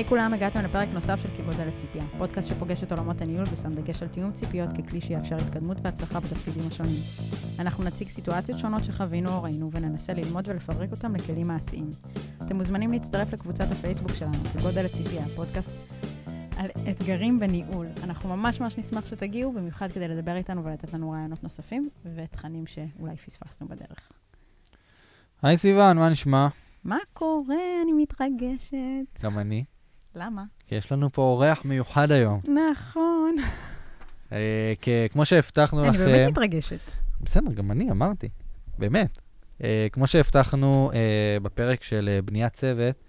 היי hey, כולם, הגעתם לפרק נוסף של כגודל הציפייה, פודקאסט שפוגש את עולמות הניהול ושם דגש על תיאום ציפיות ככלי שיאפשר התקדמות והצלחה בתפקידים השונים. אנחנו נציג סיטואציות שונות שחווינו או ראינו וננסה ללמוד ולפרק אותם לכלים מעשיים. אתם מוזמנים להצטרף לקבוצת הפייסבוק שלנו, כגודל הציפייה, פודקאסט על אתגרים בניהול. אנחנו ממש ממש נשמח שתגיעו, במיוחד כדי לדבר איתנו ולתת לנו רעיונות נוספים ותכנים שאולי פספסנו בדרך. היי סיוון, מה נשמע? מה קורה? אני מתרגשת. גם אני. למה? כי יש לנו פה אורח מיוחד היום. נכון. אה, כמו שהבטחנו לכם... אני באמת מתרגשת. בסדר, גם אני, אמרתי. באמת. אה, כמו שהבטחנו אה, בפרק של בניית צוות,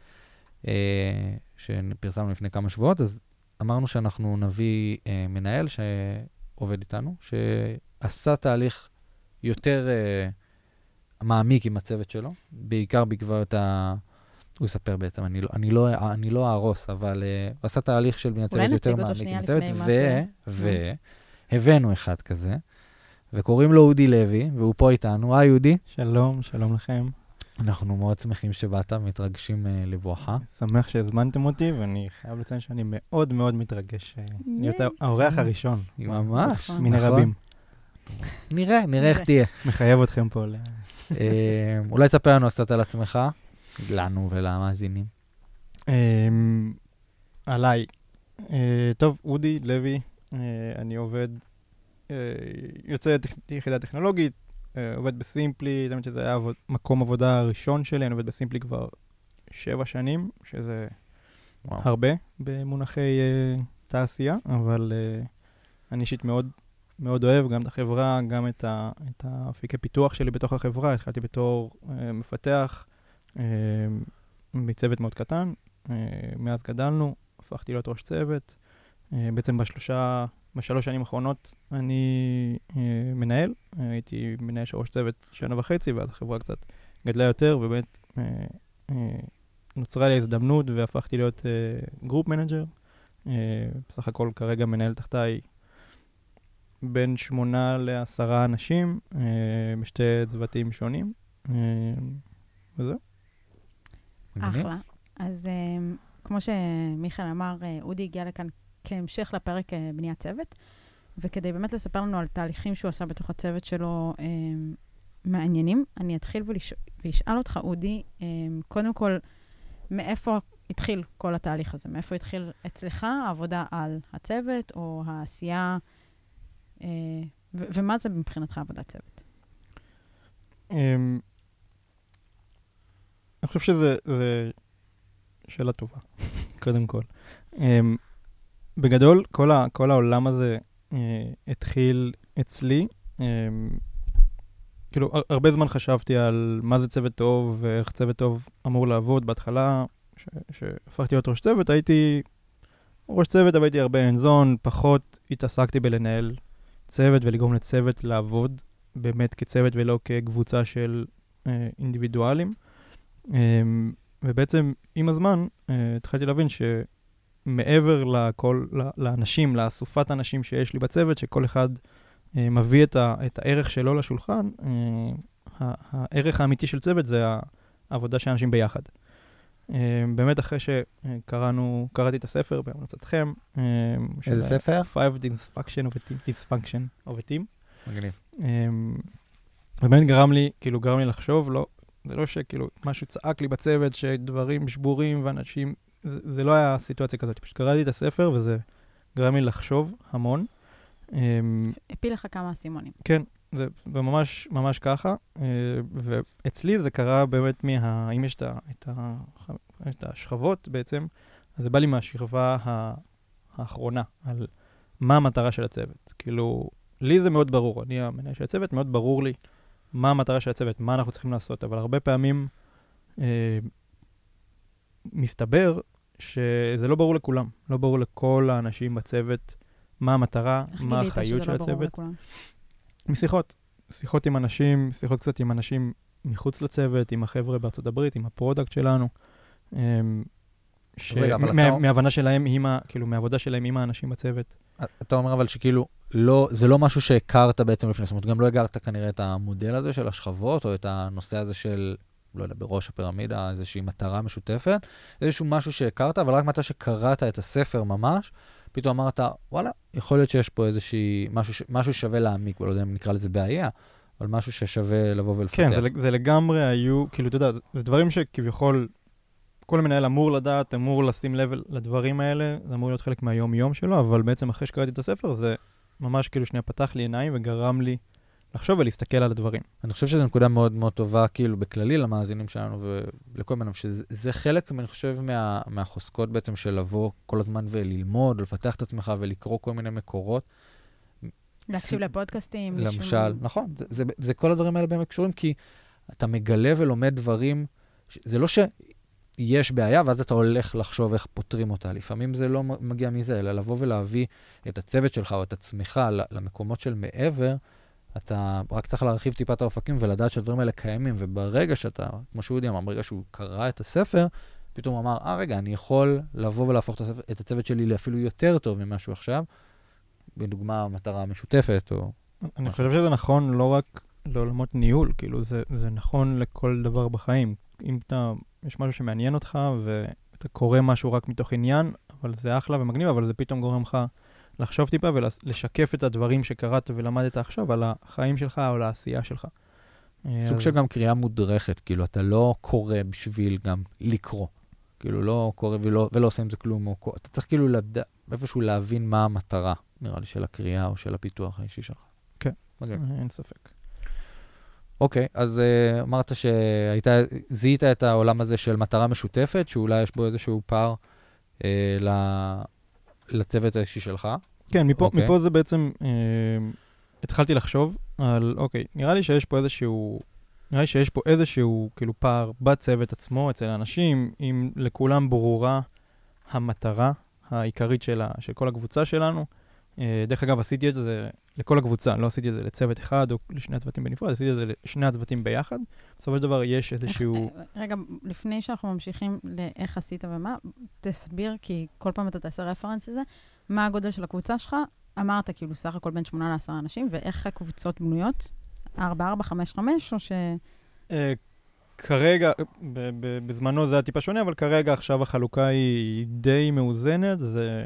שפרסמנו לפני כמה שבועות, אז אמרנו שאנחנו נביא מנהל שעובד איתנו, שעשה תהליך יותר מעמיק עם הצוות שלו, בעיקר בעקבות ה... הוא יספר בעצם, אני לא, אני לא, אני לא אהרוס, אבל uh, הוא עשה תהליך של בניית צוות יותר מעמיק עם הצוות, והבאנו אחד כזה, וקוראים לו אודי לוי, והוא פה איתנו. היי, אודי. שלום, שלום לכם. אנחנו מאוד שמחים שבאת, מתרגשים uh, לבואכה. שמח שהזמנתם אותי, ואני חייב לציין שאני מאוד מאוד מתרגש uh, להיות האורח הראשון. ממש, נכון. מיני רבים. נראה, נראה איך תהיה. מחייב אתכם פה. אולי תספר לנו קצת על עצמך. לנו ולמאזינים. אמ, עליי. אה, טוב, אודי לוי, אה, אני עובד, אה, יוצא יחידה טכנולוגית, עובד בסימפלי, תמיד שזה היה מקום עבודה הראשון שלי, אני עובד בסימפלי כבר שבע שנים, שזה וואו. הרבה במונחי תעשייה, אבל אני אישית מאוד מאוד אוהב גם את החברה, גם את, ה, את האפיקי פיתוח שלי בתוך החברה. התחלתי בתור מפתח, אה, מצוות מאוד קטן, אה, מאז גדלנו, הפכתי להיות ראש צוות. אה, בעצם בשלושה, בשלוש שנים האחרונות אני מנהל, הייתי מנהל של ראש צוות שנה וחצי, ואז החברה קצת גדלה יותר, ובאמת נוצרה לי הזדמנות והפכתי להיות group manager. בסך הכל כרגע מנהל תחתיי בין שמונה לעשרה אנשים בשתי צוותים שונים, וזהו. אחלה. אז um, כמו שמיכאל אמר, uh, אודי הגיע לכאן כהמשך לפרק uh, בניית צוות, וכדי באמת לספר לנו על תהליכים שהוא עשה בתוך הצוות שלו um, מעניינים, אני אתחיל ולש... ואשאל אותך, אודי, um, קודם כל, מאיפה התחיל כל התהליך הזה? מאיפה התחיל אצלך העבודה על הצוות, או העשייה, ו- ומה זה מבחינתך עבודת צוות? אני חושב שזו שאלה טובה, קודם כל. Um, בגדול, כל, ה, כל העולם הזה uh, התחיל אצלי. Um, כאילו, הרבה זמן חשבתי על מה זה צוות טוב ואיך צוות טוב אמור לעבוד. בהתחלה, כשהפכתי להיות ראש צוות, הייתי ראש צוות, אבל הייתי הרבה הנזון, פחות התעסקתי בלנהל צוות ולגרום לצוות לעבוד באמת כצוות ולא כקבוצה של uh, אינדיבידואלים. אמ, ובעצם עם הזמן uh, התחלתי להבין שמעבר לכל, לאנשים, לאסופת האנשים שיש לי בצוות, שכל אחד uh, מביא את, ה, את הערך שלו לשולחן, uh, הערך האמיתי של צוות זה העבודה של אנשים ביחד. באמת אחרי שקראנו, קראתי את הספר בהמלצתכם. איזה ספר? Five Dysfunction of a Team. Dysfunction of a Team. מגניב. Um, באמת גרם לי, כאילו גרם לי לחשוב, לא, זה לא שכאילו משהו צעק לי בצוות שדברים שבורים ואנשים, זה, זה לא היה סיטואציה כזאת, פשוט קראתי את הספר וזה גרם לי לחשוב המון. אמ, הפיל לך כמה אסימונים. כן, זה ממש ממש ככה, אה, ואצלי זה קרה באמת מה... אם יש את, ה, את, ה, את השכבות בעצם, אז זה בא לי מהשכבה האחרונה, על מה המטרה של הצוות. כאילו, לי זה מאוד ברור, אני המנהל של הצוות, מאוד ברור לי מה המטרה של הצוות, מה אנחנו צריכים לעשות, אבל הרבה פעמים אה, מסתבר שזה לא ברור לכולם, לא ברור לכל האנשים בצוות מה המטרה, מה האחריות של של הצוות. משיחות, שיחות עם אנשים, שיחות קצת עם אנשים מחוץ לצוות, עם החבר'ה בארצות הברית, עם ה product שלנו. אה, מהבנה שלהם עם ה... כאילו, מהעבודה שלהם עם האנשים בצוות. אתה אומר אבל שכאילו, לא, זה לא משהו שהכרת בעצם לפני, זאת אומרת, גם לא הכרת כנראה את המודל הזה של השכבות, או את הנושא הזה של לא יודע, בראש הפירמידה, איזושהי מטרה משותפת, איזשהו משהו שהכרת, אבל רק מתי שקראת את הספר ממש, פתאום אמרת, וואלה, יכול להיות שיש פה איזושהי, משהו, משהו שווה להעמיק, ולא יודע אם נקרא לזה בעיה, אבל משהו ששווה לבוא ולפתח. כן, זה, זה לגמרי היו, כאילו, אתה יודע, זה דברים שכביכול כל מנהל אמור לדעת, אמור לשים לב לדברים האלה, זה אמור להיות חלק מהיום-יום שלו, אבל בעצם אחרי שקראתי את הספר, זה ממש כאילו שנייה פתח לי עיניים וגרם לי לחשוב ולהסתכל על הדברים. אני חושב שזו נקודה מאוד מאוד טובה, כאילו, בכללי למאזינים שלנו ולכל מיני, שזה חלק, אני חושב, מה, מהחוזקות בעצם של לבוא כל הזמן וללמוד, לפתח את עצמך ולקרוא כל מיני מקורות. להקשיב ס... לפודקאסטים. למשל, לשום... נכון, זה, זה, זה כל הדברים האלה באמת קשורים, כי אתה מגלה ולומד דברים, זה לא שיש בעיה, ואז אתה הולך לחשוב איך פותרים אותה. לפעמים זה לא מגיע מזה, אלא לבוא ולהביא את הצוות שלך או את עצמך למקומות של מעבר. אתה רק צריך להרחיב טיפה את האופקים ולדעת שהדברים האלה קיימים, וברגע שאתה, כמו שאודי אמר, ברגע שהוא קרא את הספר, פתאום אמר, אה, רגע, אני יכול לבוא ולהפוך את, הספר, את הצוות שלי לאפילו יותר טוב ממה שהוא עכשיו, בדוגמה, מטרה משותפת, או... אני משהו. חושב שזה נכון לא רק לעולמות ניהול, כאילו, זה, זה נכון לכל דבר בחיים. אם אתה, יש משהו שמעניין אותך, ואתה קורא משהו רק מתוך עניין, אבל זה אחלה ומגניב, אבל זה פתאום גורם לך לחשוב טיפה ולשקף את הדברים שקראת ולמדת עכשיו על החיים שלך או לעשייה שלך. סוג אז... של גם קריאה מודרכת, כאילו, אתה לא קורא בשביל גם לקרוא. כאילו, לא קורא ולא, ולא עושה עם זה כלום, או, אתה צריך כאילו לדע, איפשהו להבין מה המטרה, נראה לי, של הקריאה או של הפיתוח האישי שלך. כן, okay. אין ספק. אוקיי, okay, אז uh, אמרת שזיהית את העולם הזה של מטרה משותפת, שאולי יש בו איזשהו פער uh, לצוות האישי שלך. כן, מפה, okay. אוקיי. מפה זה בעצם, אה, התחלתי לחשוב על, אוקיי, נראה לי שיש פה איזשהו, נראה לי שיש פה איזשהו כאילו פער בצוות עצמו, אצל האנשים, אם לכולם ברורה המטרה העיקרית של, ה, של כל הקבוצה שלנו. אה, דרך אגב, עשיתי את זה לכל הקבוצה, לא עשיתי את זה לצוות אחד או לשני הצוותים בנפרד, עשיתי את זה לשני הצוותים ביחד. בסופו של דבר יש איזשהו... אה, רגע, לפני שאנחנו ממשיכים לאיך עשית ומה, תסביר, כי כל פעם אתה תעשה רפרנס לזה, מה הגודל של הקבוצה שלך? אמרת כאילו סך הכל בין 8 ל-10 אנשים, ואיך הקבוצות בנויות? 4, 4, 5, 5, או ש... אה, כרגע, בזמנו זה היה טיפה שונה, אבל כרגע עכשיו החלוקה היא די מאוזנת, זה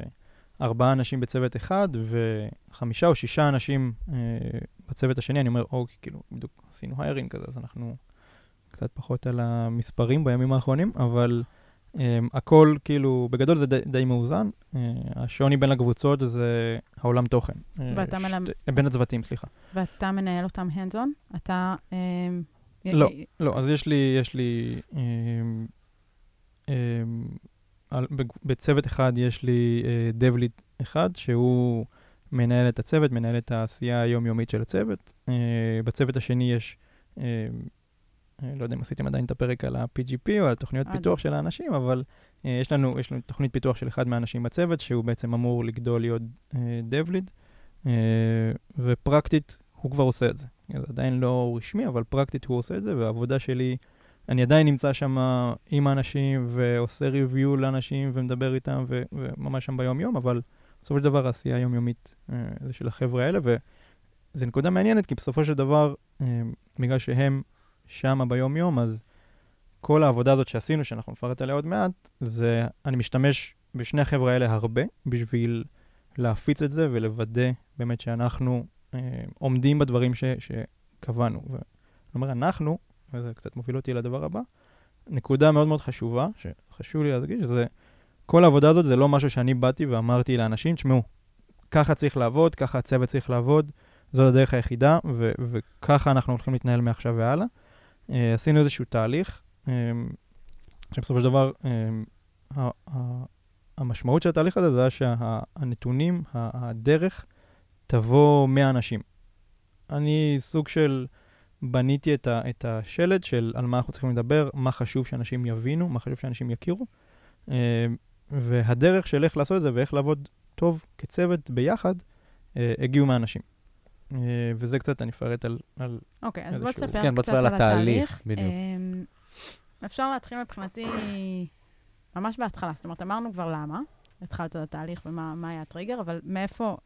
ארבעה אנשים בצוות אחד וחמישה או שישה אנשים אה, בצוות השני. אני אומר, אוקיי, כאילו, בדיוק עשינו היירינג כזה, אז אנחנו קצת פחות על המספרים בימים האחרונים, אבל... Um, הכל, כאילו, בגדול זה די, די מאוזן. Uh, השוני בין הקבוצות זה העולם תוכן. אה, ואתה uh, מנהל... בין הצוותים, סליחה. ואתה מנהל אותם hands-on? אתה... Um, לא, י... לא, אז יש לי, יש לי... Um, um, על, בצוות אחד יש לי uh, דבליט אחד, שהוא מנהל את הצוות, מנהל את העשייה היומיומית של הצוות. Uh, בצוות השני יש... Uh, לא יודע אם עשיתם עדיין את הפרק על ה-PGP או על תוכניות פיתוח של האנשים, אבל uh, יש, לנו, יש לנו תוכנית פיתוח של אחד מהאנשים בצוות, שהוא בעצם אמור לגדול להיות uh, uh, ופרקטית הוא כבר עושה את זה. זה עדיין לא רשמי, אבל פרקטית הוא עושה את זה, והעבודה שלי, אני עדיין נמצא שם עם האנשים ועושה review לאנשים ומדבר איתם, ו- וממש שם ביום-יום, אבל בסופו של דבר העשייה היומיומית uh, זה של החבר'ה האלה, וזו נקודה מעניינת, כי בסופו של דבר, uh, בגלל שהם שם ביום-יום, אז כל העבודה הזאת שעשינו, שאנחנו נפרט עליה עוד מעט, זה, אני משתמש בשני החבר'ה האלה הרבה בשביל להפיץ את זה ולוודא באמת שאנחנו אה, עומדים בדברים ש, שקבענו. אומר אנחנו, וזה קצת מוביל אותי לדבר הבא, נקודה מאוד מאוד חשובה, שחשוב לי להדגיש, זה כל העבודה הזאת זה לא משהו שאני באתי ואמרתי לאנשים, תשמעו, ככה צריך לעבוד, ככה הצוות צריך לעבוד, זו הדרך היחידה, ו- וככה אנחנו הולכים להתנהל מעכשיו והלאה. Uh, עשינו איזשהו תהליך, um, שבסופו של דבר, um, המשמעות של התהליך הזה זה היה שהנתונים, הדרך, תבוא מהאנשים. אני סוג של בניתי את, ה, את השלד של על מה אנחנו צריכים לדבר, מה חשוב שאנשים יבינו, מה חשוב שאנשים יכירו, uh, והדרך של איך לעשות את זה ואיך לעבוד טוב כצוות ביחד, uh, הגיעו מהאנשים. אה, וזה קצת, אני אפרט על... אוקיי, אז בוא תספר כן, קצת על התהליך. בדיוק. אפשר להתחיל מבחינתי ממש בהתחלה. זאת אומרת, אמרנו כבר למה, התחלת את התהליך ומה היה הטריגר, אבל מאיפה,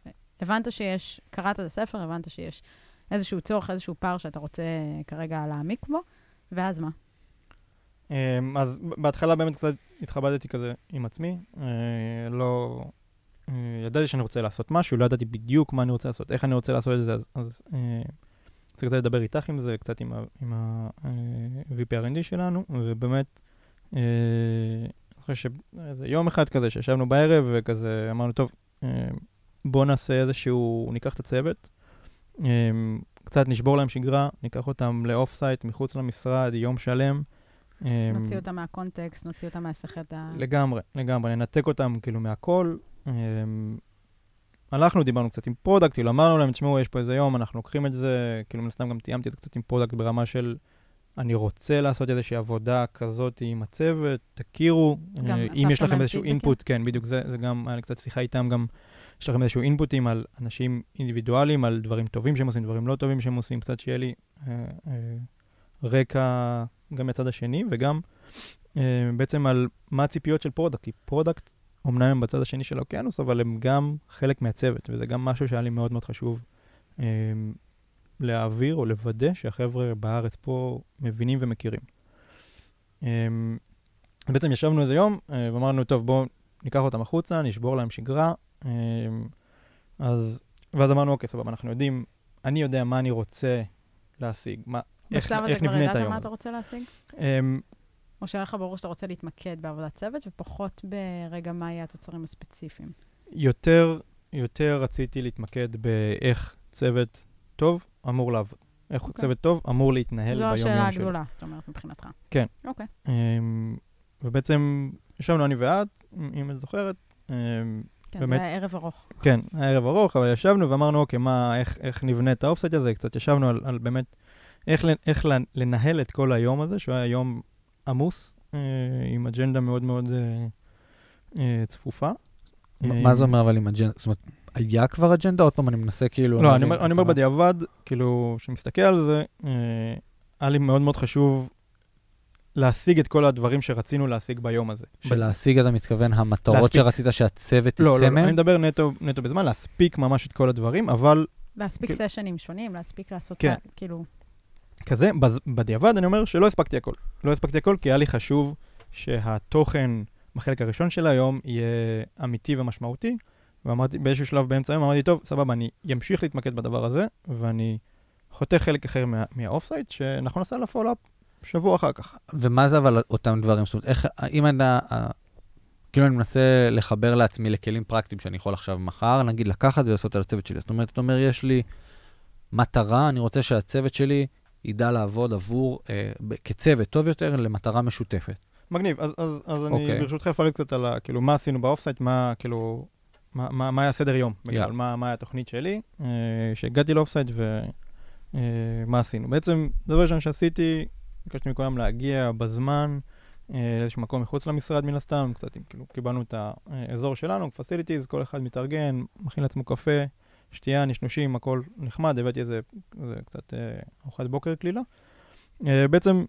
הבנת שיש, קראת את הספר, הבנת שיש איזשהו צורך, איזשהו פער שאתה רוצה כרגע להעמיק בו, ואז מה? אמ, אז בהתחלה באמת קצת התחבטתי כזה עם עצמי, אה, לא... אה, ידעתי שאני רוצה לעשות משהו, לא ידעתי בדיוק מה אני רוצה לעשות, איך אני רוצה לעשות את זה, אז, אז אה, רוצה קצת לדבר איתך עם זה, קצת עם ה-VP R&D שלנו, ובאמת, חושב שאיזה יום אחד כזה שישבנו בערב וכזה אמרנו, טוב, בואו נעשה איזשהו, ניקח את הצוות, קצת נשבור להם שגרה, ניקח אותם ל offsite מחוץ למשרד, יום שלם. אמ, נוציא אותם מהקונטקסט, נוציא אותם מהסחת ה... לגמרי, לגמרי, ננתק אותם כאילו מהכל. אמ, הלכנו, דיברנו קצת עם product, כאילו אמרנו להם, תשמעו, יש פה איזה יום, אנחנו לוקחים את זה, כאילו מן הסתם גם תיאמתי את זה קצת עם product ברמה של, אני רוצה לעשות איזושהי עבודה כזאת עם הצוות, תכירו. אה, אם יש לכם איזשהו input, כן, בדיוק, זה, זה גם, היה לי קצת שיחה איתם גם, יש לכם איזשהו אינפוטים על אנשים אינדיבידואליים, על דברים טובים שהם עושים, דברים לא טובים שהם עושים, קצת שיהיה לי אה, אה, רקע גם מהצד השני, וגם אה, בעצם על מה הציפיות של product, כי product, אמנם הם בצד השני של האוקיינוס, אבל הם גם חלק מהצוות, וזה גם משהו שהיה לי מאוד מאוד חשוב אה, להעביר או לוודא שהחבר'ה בארץ פה מבינים ומכירים. אה, בעצם ישבנו איזה יום אה, ואמרנו, טוב, בואו ניקח אותם החוצה, נשבור להם שגרה. אה, אז, ואז אמרנו, אוקיי, סבבה, אנחנו יודעים, אני יודע מה אני רוצה להשיג, מה, בשלב הזה כבר ידעת מה אתה רוצה להשיג? Um, או שהיה לך ברור שאתה רוצה להתמקד בעבודת צוות, ופחות ברגע מה יהיה התוצרים הספציפיים? יותר, יותר רציתי להתמקד באיך צוות טוב אמור לעבוד. איך okay. אוקיי. צוות טוב אמור להתנהל ביום-יום שלו. זו השאלה הגדולה, זאת אומרת, מבחינתך. כן. אוקיי. Okay. Um, ובעצם ישבנו אני ואת, אם את זוכרת. Um, כן, באמת, זה היה ערב ארוך. כן, היה ערב ארוך, אבל ישבנו ואמרנו, אוקיי, מה, איך, איך נבנה את ה offsite הזה? קצת ישבנו על, על באמת איך, איך לנהל את כל היום הזה, שהוא היה יום עמוס, אה, עם אג'נדה מאוד מאוד אה, אה, צפופה. מה זה אומר אבל עם אג'נדה? זאת אומרת, היה כבר אג'נדה? עוד פעם, אני מנסה כאילו... לא, אני אומר, בדיעבד, כאילו, כשמסתכל על זה, היה לי מאוד מאוד חשוב להשיג את כל הדברים שרצינו להשיג ביום הזה. שלהשיג אתה מתכוון המטרות להספיק. שרצית שהצוות לא, יצא לא, מהם? לא, אני מדבר נטו, נטו בזמן, להספיק ממש את כל הדברים, אבל... להספיק כאילו, סשנים שונים, להספיק לעשות, כן. כאילו... כזה, בדיעבד אני אומר שלא הספקתי הכל. לא הספקתי הכל כי היה לי חשוב שהתוכן בחלק הראשון של היום יהיה אמיתי ומשמעותי, ואמרתי, באיזשהו שלב באמצע היום אמרתי, טוב, סבבה, אני אמשיך להתמקד בדבר הזה, ואני חותך חלק אחר מה, מה offsite, שאנחנו נעשה לו follow-up שבוע אחר כך. ומה זה אבל אותם דברים? זאת אומרת, איך, אם אתה, כאילו אני מנסה לחבר לעצמי לכלים פרקטיים שאני יכול עכשיו מחר, נגיד לקחת ולעשות על הצוות שלי. זאת אומרת, אתה אומר, יש לי מטרה, אני רוצה שהצוות שלי ידע לעבוד עבור, אה, כצוות טוב יותר, למטרה משותפת. מגניב, אז, אז, אז okay. אני אוקיי. ברשותך אפרט קצת על ה, כאילו, מה עשינו באופסייט, מה, כאילו, מה, מה, מה היה סדר יום, בגלל, yeah. מה, מה היה התוכנית שלי, אה, שהגעתי ל offsite ומה אה, עשינו. בעצם, דבר ראשון שעשיתי, ביקשתי מכולם להגיע בזמן, אה, לאיזשהו מקום מחוץ למשרד מן הסתם, קצת, כאילו, קיבלנו את האזור שלנו, facilities, כל אחד מתארגן, מכין לעצמו קפה, שתייה, נשנושים, הכל נחמד, הבאתי איזה, איזה קצת אה, ארוחת בוקר קלילה. אה, בעצם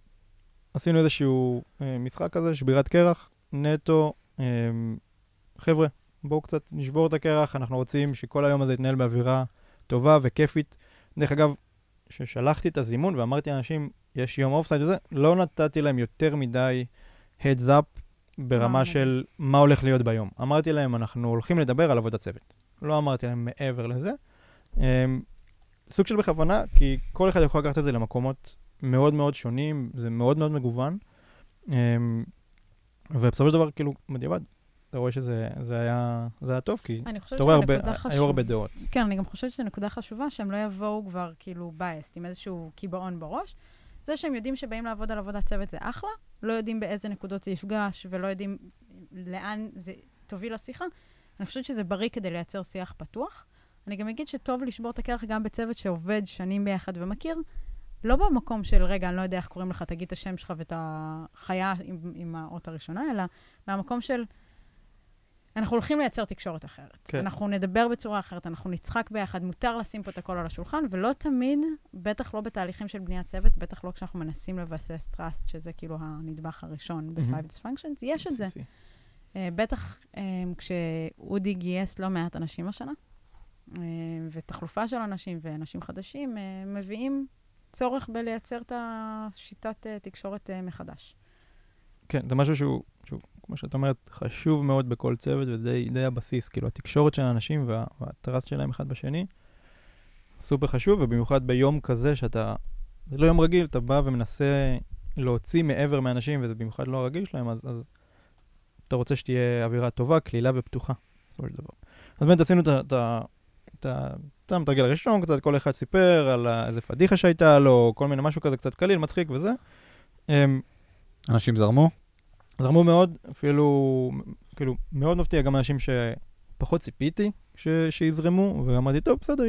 עשינו איזשהו משחק כזה, שבירת קרח, נטו, חבר'ה, בואו קצת נשבור את הקרח, אנחנו רוצים שכל היום הזה יתנהל באווירה טובה וכיפית. דרך אגב, כששלחתי את הזימון ואמרתי לאנשים, יש יום אופסייד וזה, לא נתתי להם יותר מדי heads up ברמה של מה הולך להיות ביום. אמרתי להם, אנחנו הולכים לדבר על עבודת צוות. לא אמרתי להם מעבר לזה. Um, סוג של בכוונה, כי כל אחד יכול לקחת את זה למקומות מאוד מאוד שונים, זה מאוד מאוד מגוון. Um, ובסופו של דבר, כאילו, בדיעבד, אתה רואה שזה זה היה, זה היה טוב, כי אתה רואה הרבה, חשוב. היו הרבה דעות. כן, אני גם חושבת שזו נקודה חשובה, שהם לא יבואו כבר כאילו בייסט, עם איזשהו קיבעון בראש. זה שהם יודעים שבאים לעבוד על עבודת צוות זה אחלה, לא יודעים באיזה נקודות זה יפגש, ולא יודעים לאן זה תוביל לשיחה, אני חושבת שזה בריא כדי לייצר שיח פתוח. אני גם אגיד שטוב לשבור את הקרח גם בצוות שעובד שנים ביחד ומכיר, לא במקום של, רגע, אני לא יודע איך קוראים לך, תגיד את השם שלך ואת החיה עם, עם האות הראשונה, אלא מהמקום של, אנחנו הולכים לייצר תקשורת אחרת. כן. אנחנו נדבר בצורה אחרת, אנחנו נצחק ביחד, מותר לשים פה את הכל על השולחן, ולא תמיד, בטח לא בתהליכים של בניית צוות, בטח לא כשאנחנו מנסים לבסס trust, שזה כאילו הנדבך הראשון ב-Five mm-hmm. Dysfunctions, יש את זה. Uh, בטח um, כשאודי גייס לא מעט אנשים השנה, uh, ותחלופה של אנשים ואנשים חדשים uh, מביאים צורך בלייצר את השיטת uh, תקשורת uh, מחדש. כן, זה משהו שהוא, כמו שאת אומרת, חשוב מאוד בכל צוות, ודי הבסיס, כאילו, התקשורת של האנשים וה, והטרסט שלהם אחד בשני, סופר חשוב, ובמיוחד ביום כזה שאתה, זה לא יום רגיל, אתה בא ומנסה להוציא מעבר מאנשים, וזה במיוחד לא הרגיל שלהם, אז, אז אתה רוצה שתהיה אווירה טובה, קלילה ופתוחה, בסופו של דבר. אז באמת עשינו את ה... את המתרגל הראשון, קצת כל אחד סיפר על איזה פדיחה שהייתה לו, כל מיני משהו כזה קצת קליל, מצחיק וזה. אמ, אנשים זרמו? זרמו מאוד, אפילו, כאילו, מאוד מפתיע, גם אנשים שפחות ציפיתי ש, שיזרמו, ואמרתי, טוב, בסדר,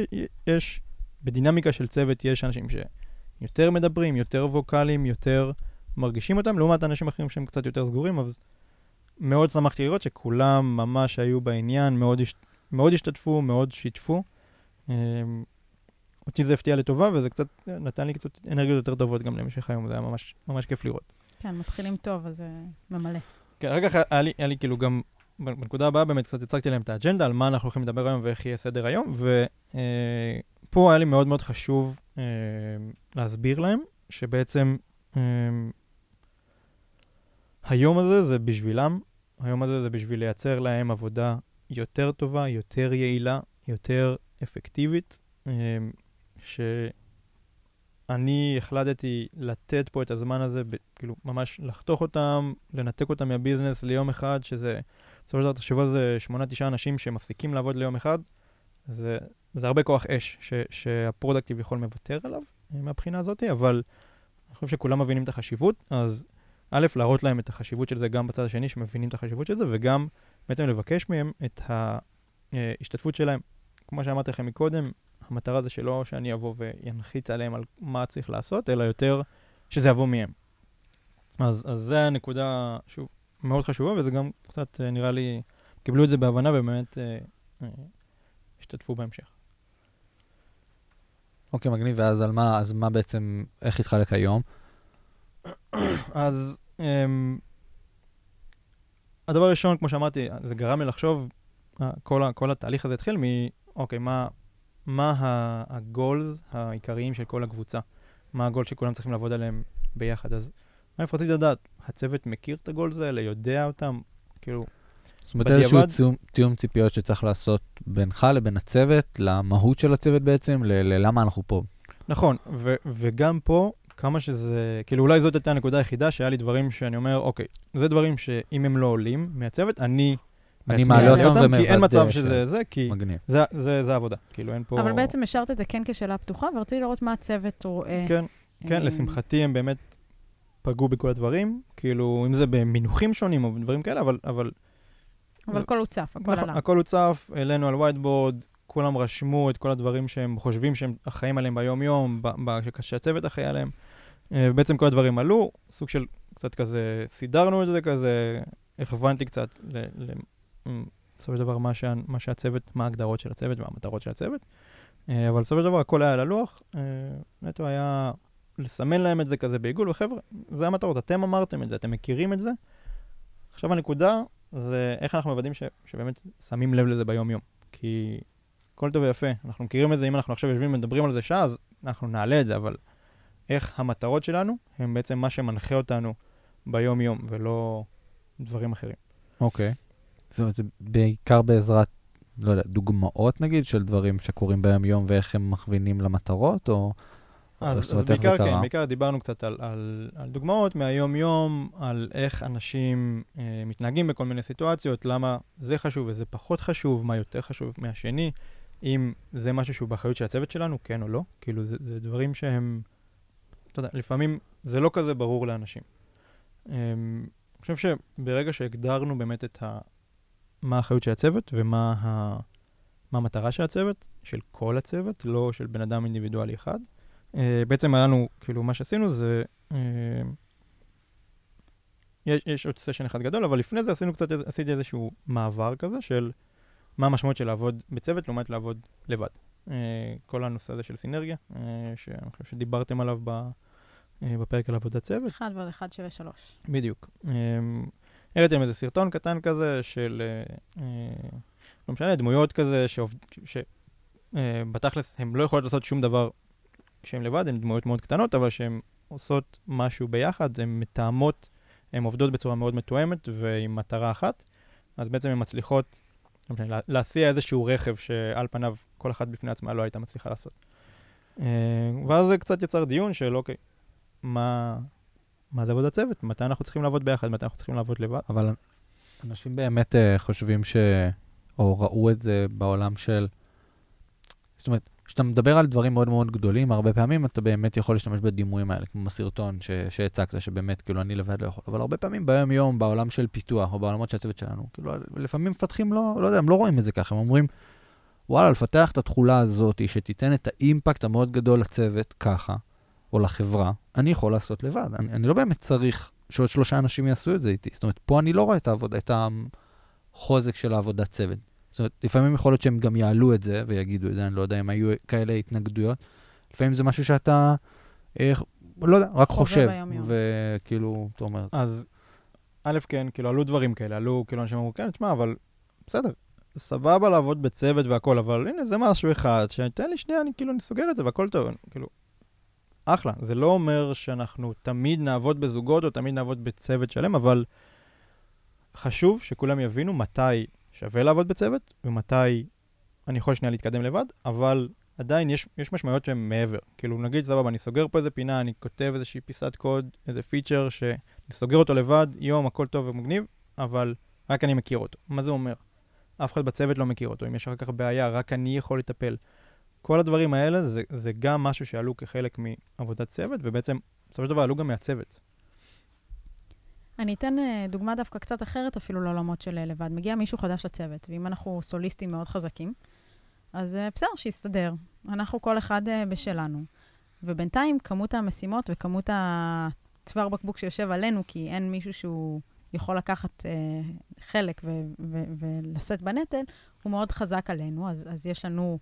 יש, בדינמיקה של צוות יש אנשים שיותר מדברים, יותר ווקאליים, יותר מרגישים אותם, לעומת אנשים אחרים שהם קצת יותר סגורים, אז מאוד שמחתי לראות שכולם ממש היו בעניין, מאוד, הש... מאוד השתתפו, מאוד שיתפו. אמ, אותי זה הפתיע לטובה, וזה קצת נתן לי קצת אנרגיות יותר טובות גם להמשך היום, זה היה ממש, ממש כיף לראות. כן, מתחילים טוב, אז זה ממלא. כן, אחר כך היה לי, היה לי כאילו גם, בנקודה הבאה באמת קצת הצגתי להם את האג'נדה, על מה אנחנו הולכים לדבר היום ואיך יהיה סדר היום, ופה היה לי מאוד מאוד חשוב אה, להסביר להם, שבעצם אה, היום הזה זה בשבילם, היום הזה זה בשביל לייצר להם עבודה יותר טובה, יותר יעילה, יותר אפקטיבית, אה, שאני החלטתי לתת פה את הזמן הזה, כאילו ממש לחתוך אותם, לנתק אותם מהביזנס ליום אחד, שזה, בסופו של דבר תחשבו על זה, שמונה, תשעה אנשים שמפסיקים לעבוד ליום אחד, זה, זה הרבה כוח אש ש, שה product יכול לוותר עליו מהבחינה הזאת, אבל אני חושב שכולם מבינים את החשיבות, אז א', להראות להם את החשיבות של זה גם בצד השני, שמבינים את החשיבות של זה, וגם בעצם לבקש מהם את ההשתתפות שלהם. כמו שאמרתי לכם מקודם, המטרה זה שלא שאני אבוא וינחית עליהם על מה צריך לעשות, אלא יותר שזה יבוא מהם. אז, אז זה הנקודה, שוב, מאוד חשובה, וזה גם קצת, אה, נראה לי, קיבלו את זה בהבנה ובאמת אה, אה, השתתפו בהמשך. אוקיי, okay, מגניב, ואז על מה, אז מה בעצם, איך התחלק היום? אז אה, הדבר הראשון, כמו שאמרתי, זה גרם לי לחשוב, אה, כל, כל התהליך הזה התחיל מ, אוקיי, מה, מה הגולס העיקריים של כל הקבוצה? מה הגולס שכולם צריכים לעבוד עליהם ביחד? אז מה איפה רציתי לדעת? הצוות מכיר את הגולס האלה? יודע אותם? כאילו, זאת אומרת, איזשהו תיאום, תיאום ציפיות שצריך לעשות בינך לבין הצוות, למהות של הצוות בעצם, ללמה אנחנו פה. נכון, ו- וגם פה, כמה שזה, כאילו אולי זאת הייתה הנקודה היחידה שהיה לי דברים שאני אומר, אוקיי, זה דברים שאם הם לא עולים מהצוות, אני אני מעלה אותם ומוודא. כי אין מצב שזה זה, כי זה, זה, זה עבודה, כאילו אין פה... אבל בעצם השארת את זה כן כשאלה פתוחה, ורציתי לראות מה הצוות רואה. כן, כן, אה, לשמחתי הם באמת פגעו בכל הדברים, כאילו, אם זה במינוחים שונים או דברים כאלה, אבל... אבל, אבל הכל הוצף, הכל נכון, עלה. הכל הוצף, העלינו על וייטבורד, כולם רשמו את כל הדברים שהם חושבים שהם אחראים עליהם ביום-יום, שהצוות אחראי עליהם. אה, בעצם כל הדברים עלו, סוג של קצת כזה, סידרנו את זה כזה, הכוונתי קצת בסופו של דבר מה, שה, מה שהצוות, מה ההגדרות של הצוות והמטרות של הצוות. אה, אבל בסופו של דבר הכל היה על הלוח, אה, נטו היה לסמן להם את זה כזה בעיגול, וחבר'ה, זה המטרות, אתם אמרתם את זה, אתם מכירים את זה. עכשיו הנקודה זה איך אנחנו מוודאים שבאמת שמים לב לזה ביום-יום. כי הכל טוב ויפה, אנחנו מכירים את זה, אם אנחנו עכשיו יושבים ומדברים על זה שעה, אז אנחנו נעלה את זה, אבל איך המטרות שלנו הם בעצם מה שמנחה אותנו ביום-יום, ולא דברים אחרים. אוקיי. Okay. זאת אומרת, זה בעיקר בעזרת, לא יודע, דוגמאות נגיד, של דברים שקורים ביום-יום ואיך הם מכווינים למטרות, או... אז, אז בעיקר, כן, בעיקר דיברנו קצת על, על, על דוגמאות מהיום-יום, על איך אנשים אה, מתנהגים בכל מיני סיטואציות, למה זה חשוב וזה פחות חשוב, מה יותר חשוב מהשני, אם זה משהו שהוא באחריות של הצוות שלנו, כן או לא. כאילו, זה, זה דברים שהם, אתה יודע, לפעמים זה לא כזה ברור לאנשים. אה, אני חושב שברגע שהגדרנו באמת את, ה, מה האחריות של הצוות ומה ה... מה המטרה של הצוות, של כל הצוות, לא של בן אדם אינדיבידואלי אחד. Uh, בעצם היה לנו, כאילו, מה שעשינו זה... Uh, יש, יש עוד סשן אחד גדול, אבל לפני זה עשינו קצת, עשיתי איזשהו מעבר כזה של מה המשמעות של לעבוד בצוות לעומת לעבוד לבד. Uh, כל הנושא הזה של סינרגיה, uh, שאני חושב שדיברתם עליו ב, uh, בפרק על עבודת צוות. אחד ועוד אחד שווה שלוש. בדיוק. Uh, הראיתי להם איזה סרטון קטן כזה של, אה, אה, לא משנה, דמויות כזה, שבתכלס אה, הן לא יכולות לעשות שום דבר כשהן לבד, הן דמויות מאוד קטנות, אבל שהן עושות משהו ביחד, הן מתאמות הן עובדות בצורה מאוד מתואמת ועם מטרה אחת, אז בעצם הן מצליחות לא משנה, לה- להסיע איזשהו רכב שעל פניו כל אחת בפני עצמה לא הייתה מצליחה לעשות. אה, ואז זה קצת יצר דיון של אוקיי, מה, מה זה עבודת צוות? מתי אנחנו צריכים לעבוד ביחד? מתי אנחנו צריכים לעבוד לבד? אבל אנשים באמת uh, חושבים ש... או ראו את זה בעולם של... זאת אומרת, כשאתה מדבר על דברים מאוד מאוד גדולים, הרבה פעמים אתה באמת יכול להשתמש בדימויים האלה, כמו בסרטון ש... שהצגת, שבאמת, כאילו, אני לבד לא יכול. אבל הרבה פעמים ביום-יום, בעולם של פיתוח, או בעולמות של הצוות שלנו, כאילו, לפעמים מפתחים לא, לא יודע, הם לא רואים את זה ככה, הם אומרים, וואלה, לפתח את התכולה הזאת, שתיתן את האימפקט המאוד גדול לצוות ככה, או לחברה, אני יכול לעשות לבד. אני, אני לא באמת צריך שעוד שלושה אנשים יעשו את זה איתי. זאת אומרת, פה אני לא רואה את העבודה, את החוזק של העבודת צוות. זאת אומרת, לפעמים יכול להיות שהם גם יעלו את זה ויגידו את זה, אני לא יודע אם היו כאלה התנגדויות. לפעמים זה משהו שאתה, אה, לא יודע, רק חושב. וכאילו, אתה אומר, אז א', כן, כאילו, עלו דברים כאלה, עלו, כאילו, אנשים אמרו, כן, תשמע, אבל בסדר, סבבה לעבוד בצוות והכל, אבל הנה, זה משהו אחד, שתן לי שנייה, אני כאילו, אני סוגר את זה והכל טוב, כאילו, אחלה. זה לא אומר שאנחנו תמיד נעבוד בזוגות או תמיד נעבוד בצוות שלם, אבל חשוב שכולם יבינו מתי שווה לעבוד בצוות ומתי אני יכול שנייה להתקדם לבד, אבל עדיין יש, יש משמעויות שהן מעבר. כאילו, נגיד, סבבה, אני סוגר פה איזה פינה, אני כותב איזושהי פיסת קוד, איזה פיצ'ר, שאני סוגר אותו לבד, יום, הכל טוב ומגניב, אבל רק אני מכיר אותו. מה זה אומר? אף אחד בצוות לא מכיר אותו. אם יש אחר כך בעיה, רק אני יכול לטפל. כל הדברים האלה זה, זה גם משהו שעלו כחלק מעבודת צוות, ובעצם, בסופו של דבר, עלו גם מהצוות. אני אתן אה, דוגמה דווקא קצת אחרת אפילו לעולמות של אה, לבד. מגיע מישהו חדש לצוות, ואם אנחנו סוליסטים מאוד חזקים, אז אה, בסדר, שיסתדר. אנחנו כל אחד בשלנו. ובינתיים כמות המשימות וכמות הצוואר בקבוק שיושב עלינו, כי אין מישהו שהוא יכול לקחת אה, חלק ולשאת בנטל, הוא מאוד חזק עלינו, אז, אז יש לנו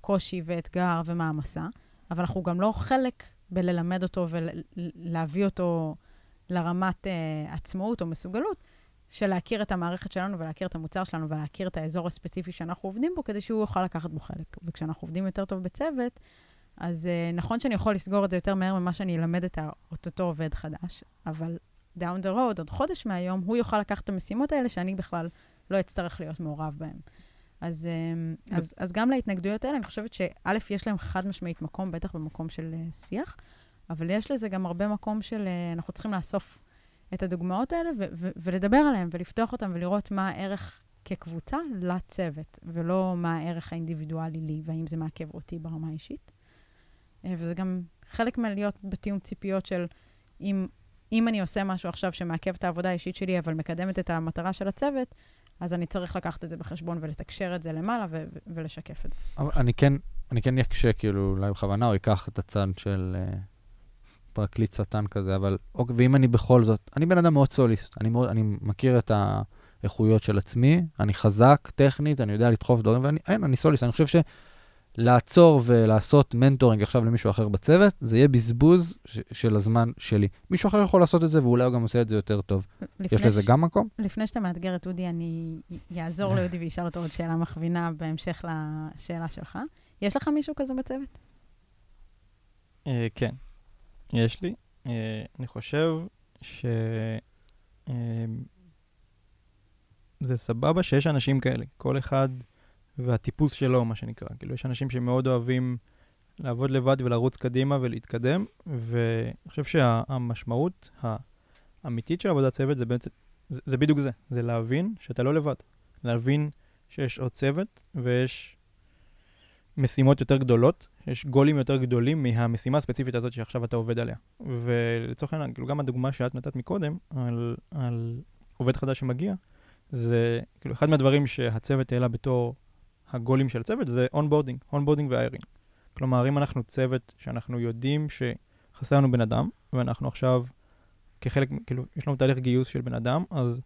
קושי ואתגר ומעמסה, אבל אנחנו גם לא חלק בללמד אותו ולהביא אותו לרמת אה, עצמאות או מסוגלות, של להכיר את המערכת שלנו ולהכיר את המוצר שלנו ולהכיר את האזור הספציפי שאנחנו עובדים בו, כדי שהוא יוכל לקחת בו חלק. וכשאנחנו עובדים יותר טוב בצוות, אז אה, נכון שאני יכול לסגור את זה יותר מהר ממה שאני אלמד את אותו עובד חדש, אבל down the road, עוד חודש מהיום, הוא יוכל לקחת את המשימות האלה שאני בכלל לא אצטרך להיות מעורב בהן. אז, אה, אז, אז גם להתנגדויות האלה, אני חושבת שא', יש להם חד משמעית מקום, בטח במקום של אה, שיח, אבל יש לזה גם הרבה מקום של, אה, אנחנו צריכים לאסוף את הדוגמאות האלה ו- ו- ולדבר עליהן ולפתוח אותן ולראות מה הערך כקבוצה לצוות, ולא מה הערך האינדיבידואלי לי, והאם זה מעכב אותי ברמה האישית. אה, וזה גם חלק מלהיות בתיאום ציפיות של אם, אם אני עושה משהו עכשיו שמעכב את העבודה האישית שלי, אבל מקדמת את המטרה של הצוות, אז אני צריך לקחת את זה בחשבון ולתקשר את זה למעלה ו- ו- ולשקף את זה. אבל אני כן, אני כן אקשה, כאילו, אולי בכוונה, או אקח את הצד של uh, פרקליט שטן כזה, אבל, אוקיי, ואם אני בכל זאת, אני בן אדם מאוד סוליסט, אני, מאוד, אני מכיר את האיכויות של עצמי, אני חזק טכנית, אני יודע לדחוף דברים, ואני, אין, אני סוליסט, אני חושב שלעצור ולעשות מנטורינג עכשיו למישהו אחר בצוות, זה יהיה בזבוז ש- של הזמן שלי. מישהו אחר יכול לעשות את זה, ואולי הוא גם עושה את זה יותר טוב. יש לזה ש- גם מקום? לפני שאתה מאתגר את אודי, אני אעזור לאודי ואשאל אותו עוד שאלה מכווינה בהמשך לשאלה שלך. יש לך מישהו כזה בצוות? אה, כן, יש לי. אה, אני חושב ש... אה, זה סבבה שיש אנשים כאלה, כל אחד והטיפוס שלו, מה שנקרא. כאילו, יש אנשים שמאוד אוהבים לעבוד לבד ולרוץ קדימה ולהתקדם, ואני חושב שהמשמעות האמיתית של עבודת צוות זה בעצם, זה, זה בדיוק זה, זה להבין שאתה לא לבד. להבין שיש עוד צוות ויש משימות יותר גדולות, יש גולים יותר גדולים מהמשימה הספציפית הזאת שעכשיו אתה עובד עליה. ולצורך העניין, כאילו גם הדוגמה שאת נתת מקודם, על, על עובד חדש שמגיע, זה כאילו אחד מהדברים שהצוות העלה בתור הגולים של הצוות, זה onboarding, onboarding ו hiring. כלומר, אם אנחנו צוות שאנחנו יודעים שחסר לנו בן אדם, ואנחנו עכשיו כחלק, כאילו, יש לנו תהליך גיוס של בן אדם, אז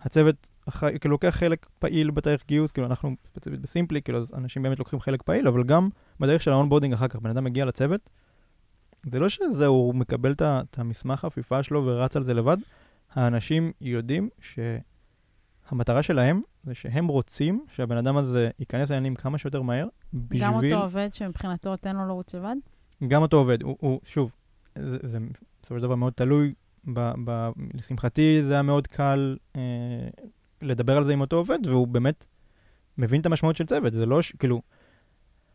הצוות אחראי, כאילו, לוקח חלק פעיל בתהליך גיוס, כאילו, אנחנו ספציפית ב Simply, כאילו, אז אנשים באמת לוקחים חלק פעיל, אבל גם בדרך של ה onboarding אחר כך, בן אדם מגיע לצוות, זה לא שזהו, הוא מקבל את המסמך החפיפה שלו ורץ על זה לבד, האנשים יודעים שהמטרה שלהם זה שהם רוצים שהבן אדם הזה ייכנס לעניינים כמה שיותר מהר, בשביל... גם אותו עובד שמבחינתו תן לו לרוץ לבד? גם אותו עובד. הוא, הוא שוב, זה, זה בסופו של דבר מאוד תלוי ב, ב, לשמחתי זה היה מאוד קל אה, לדבר על זה עם אותו עובד, והוא באמת מבין את המשמעות של צוות. זה לא, ש, כאילו,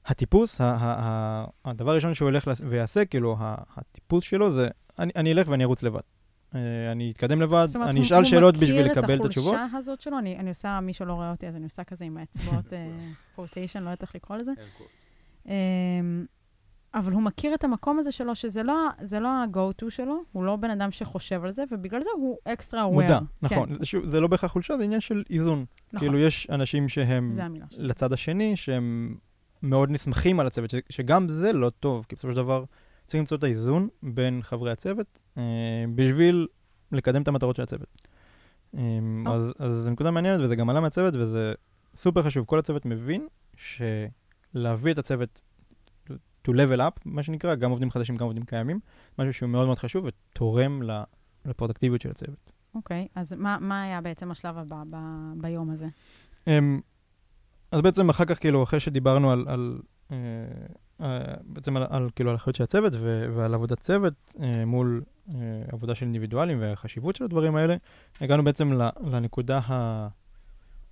הטיפוס, ה, ה, ה, הדבר הראשון שהוא ילך ויעשה, כאילו, הטיפוס שלו זה, אני, אני אלך ואני ארוץ לבד. אה, אני אתקדם לבד, אני אשאל שאלות בשביל לקבל את התשובות. זאת אומרת, הוא מכיר את החולשה הזאת שלו? אני, אני עושה, מי שלא רואה אותי, אז אני עושה כזה עם האצבעות, פורטיישן, אה, לא יודעת איך לקרוא לזה. אמ, אבל הוא מכיר את המקום הזה שלו, שזה לא, לא ה-go-to שלו, הוא לא בן אדם שחושב על זה, ובגלל זה הוא אקסטרה aware. מודע, נכון. כן. שוב, זה לא בהכרח חולשה, זה עניין של איזון. נכון. כאילו, יש אנשים שהם לצד השני, שהם מאוד נסמכים על הצוות, שגם זה לא טוב, כי בסופו של דבר צריך למצוא את האיזון בין חברי הצוות, אה, בשביל לקדם את המטרות של הצוות. אה, אז, אז זו נקודה מעניינת, וזה גם עלה מהצוות, וזה סופר חשוב. כל הצוות מבין שלהביא את הצוות to level up, מה שנקרא, גם עובדים חדשים, גם עובדים קיימים, משהו שהוא מאוד מאוד חשוב ותורם לפרודקטיביות של הצוות. אוקיי, okay, אז מה, מה היה בעצם השלב הבא ב, ביום הזה? Um, אז בעצם אחר כך, כאילו, אחרי שדיברנו על, על uh, בעצם על, על, כאילו, על האחריות של הצוות ו, ועל עבודת צוות uh, מול uh, עבודה של אינדיבידואלים והחשיבות של הדברים האלה, הגענו בעצם לנקודה ה...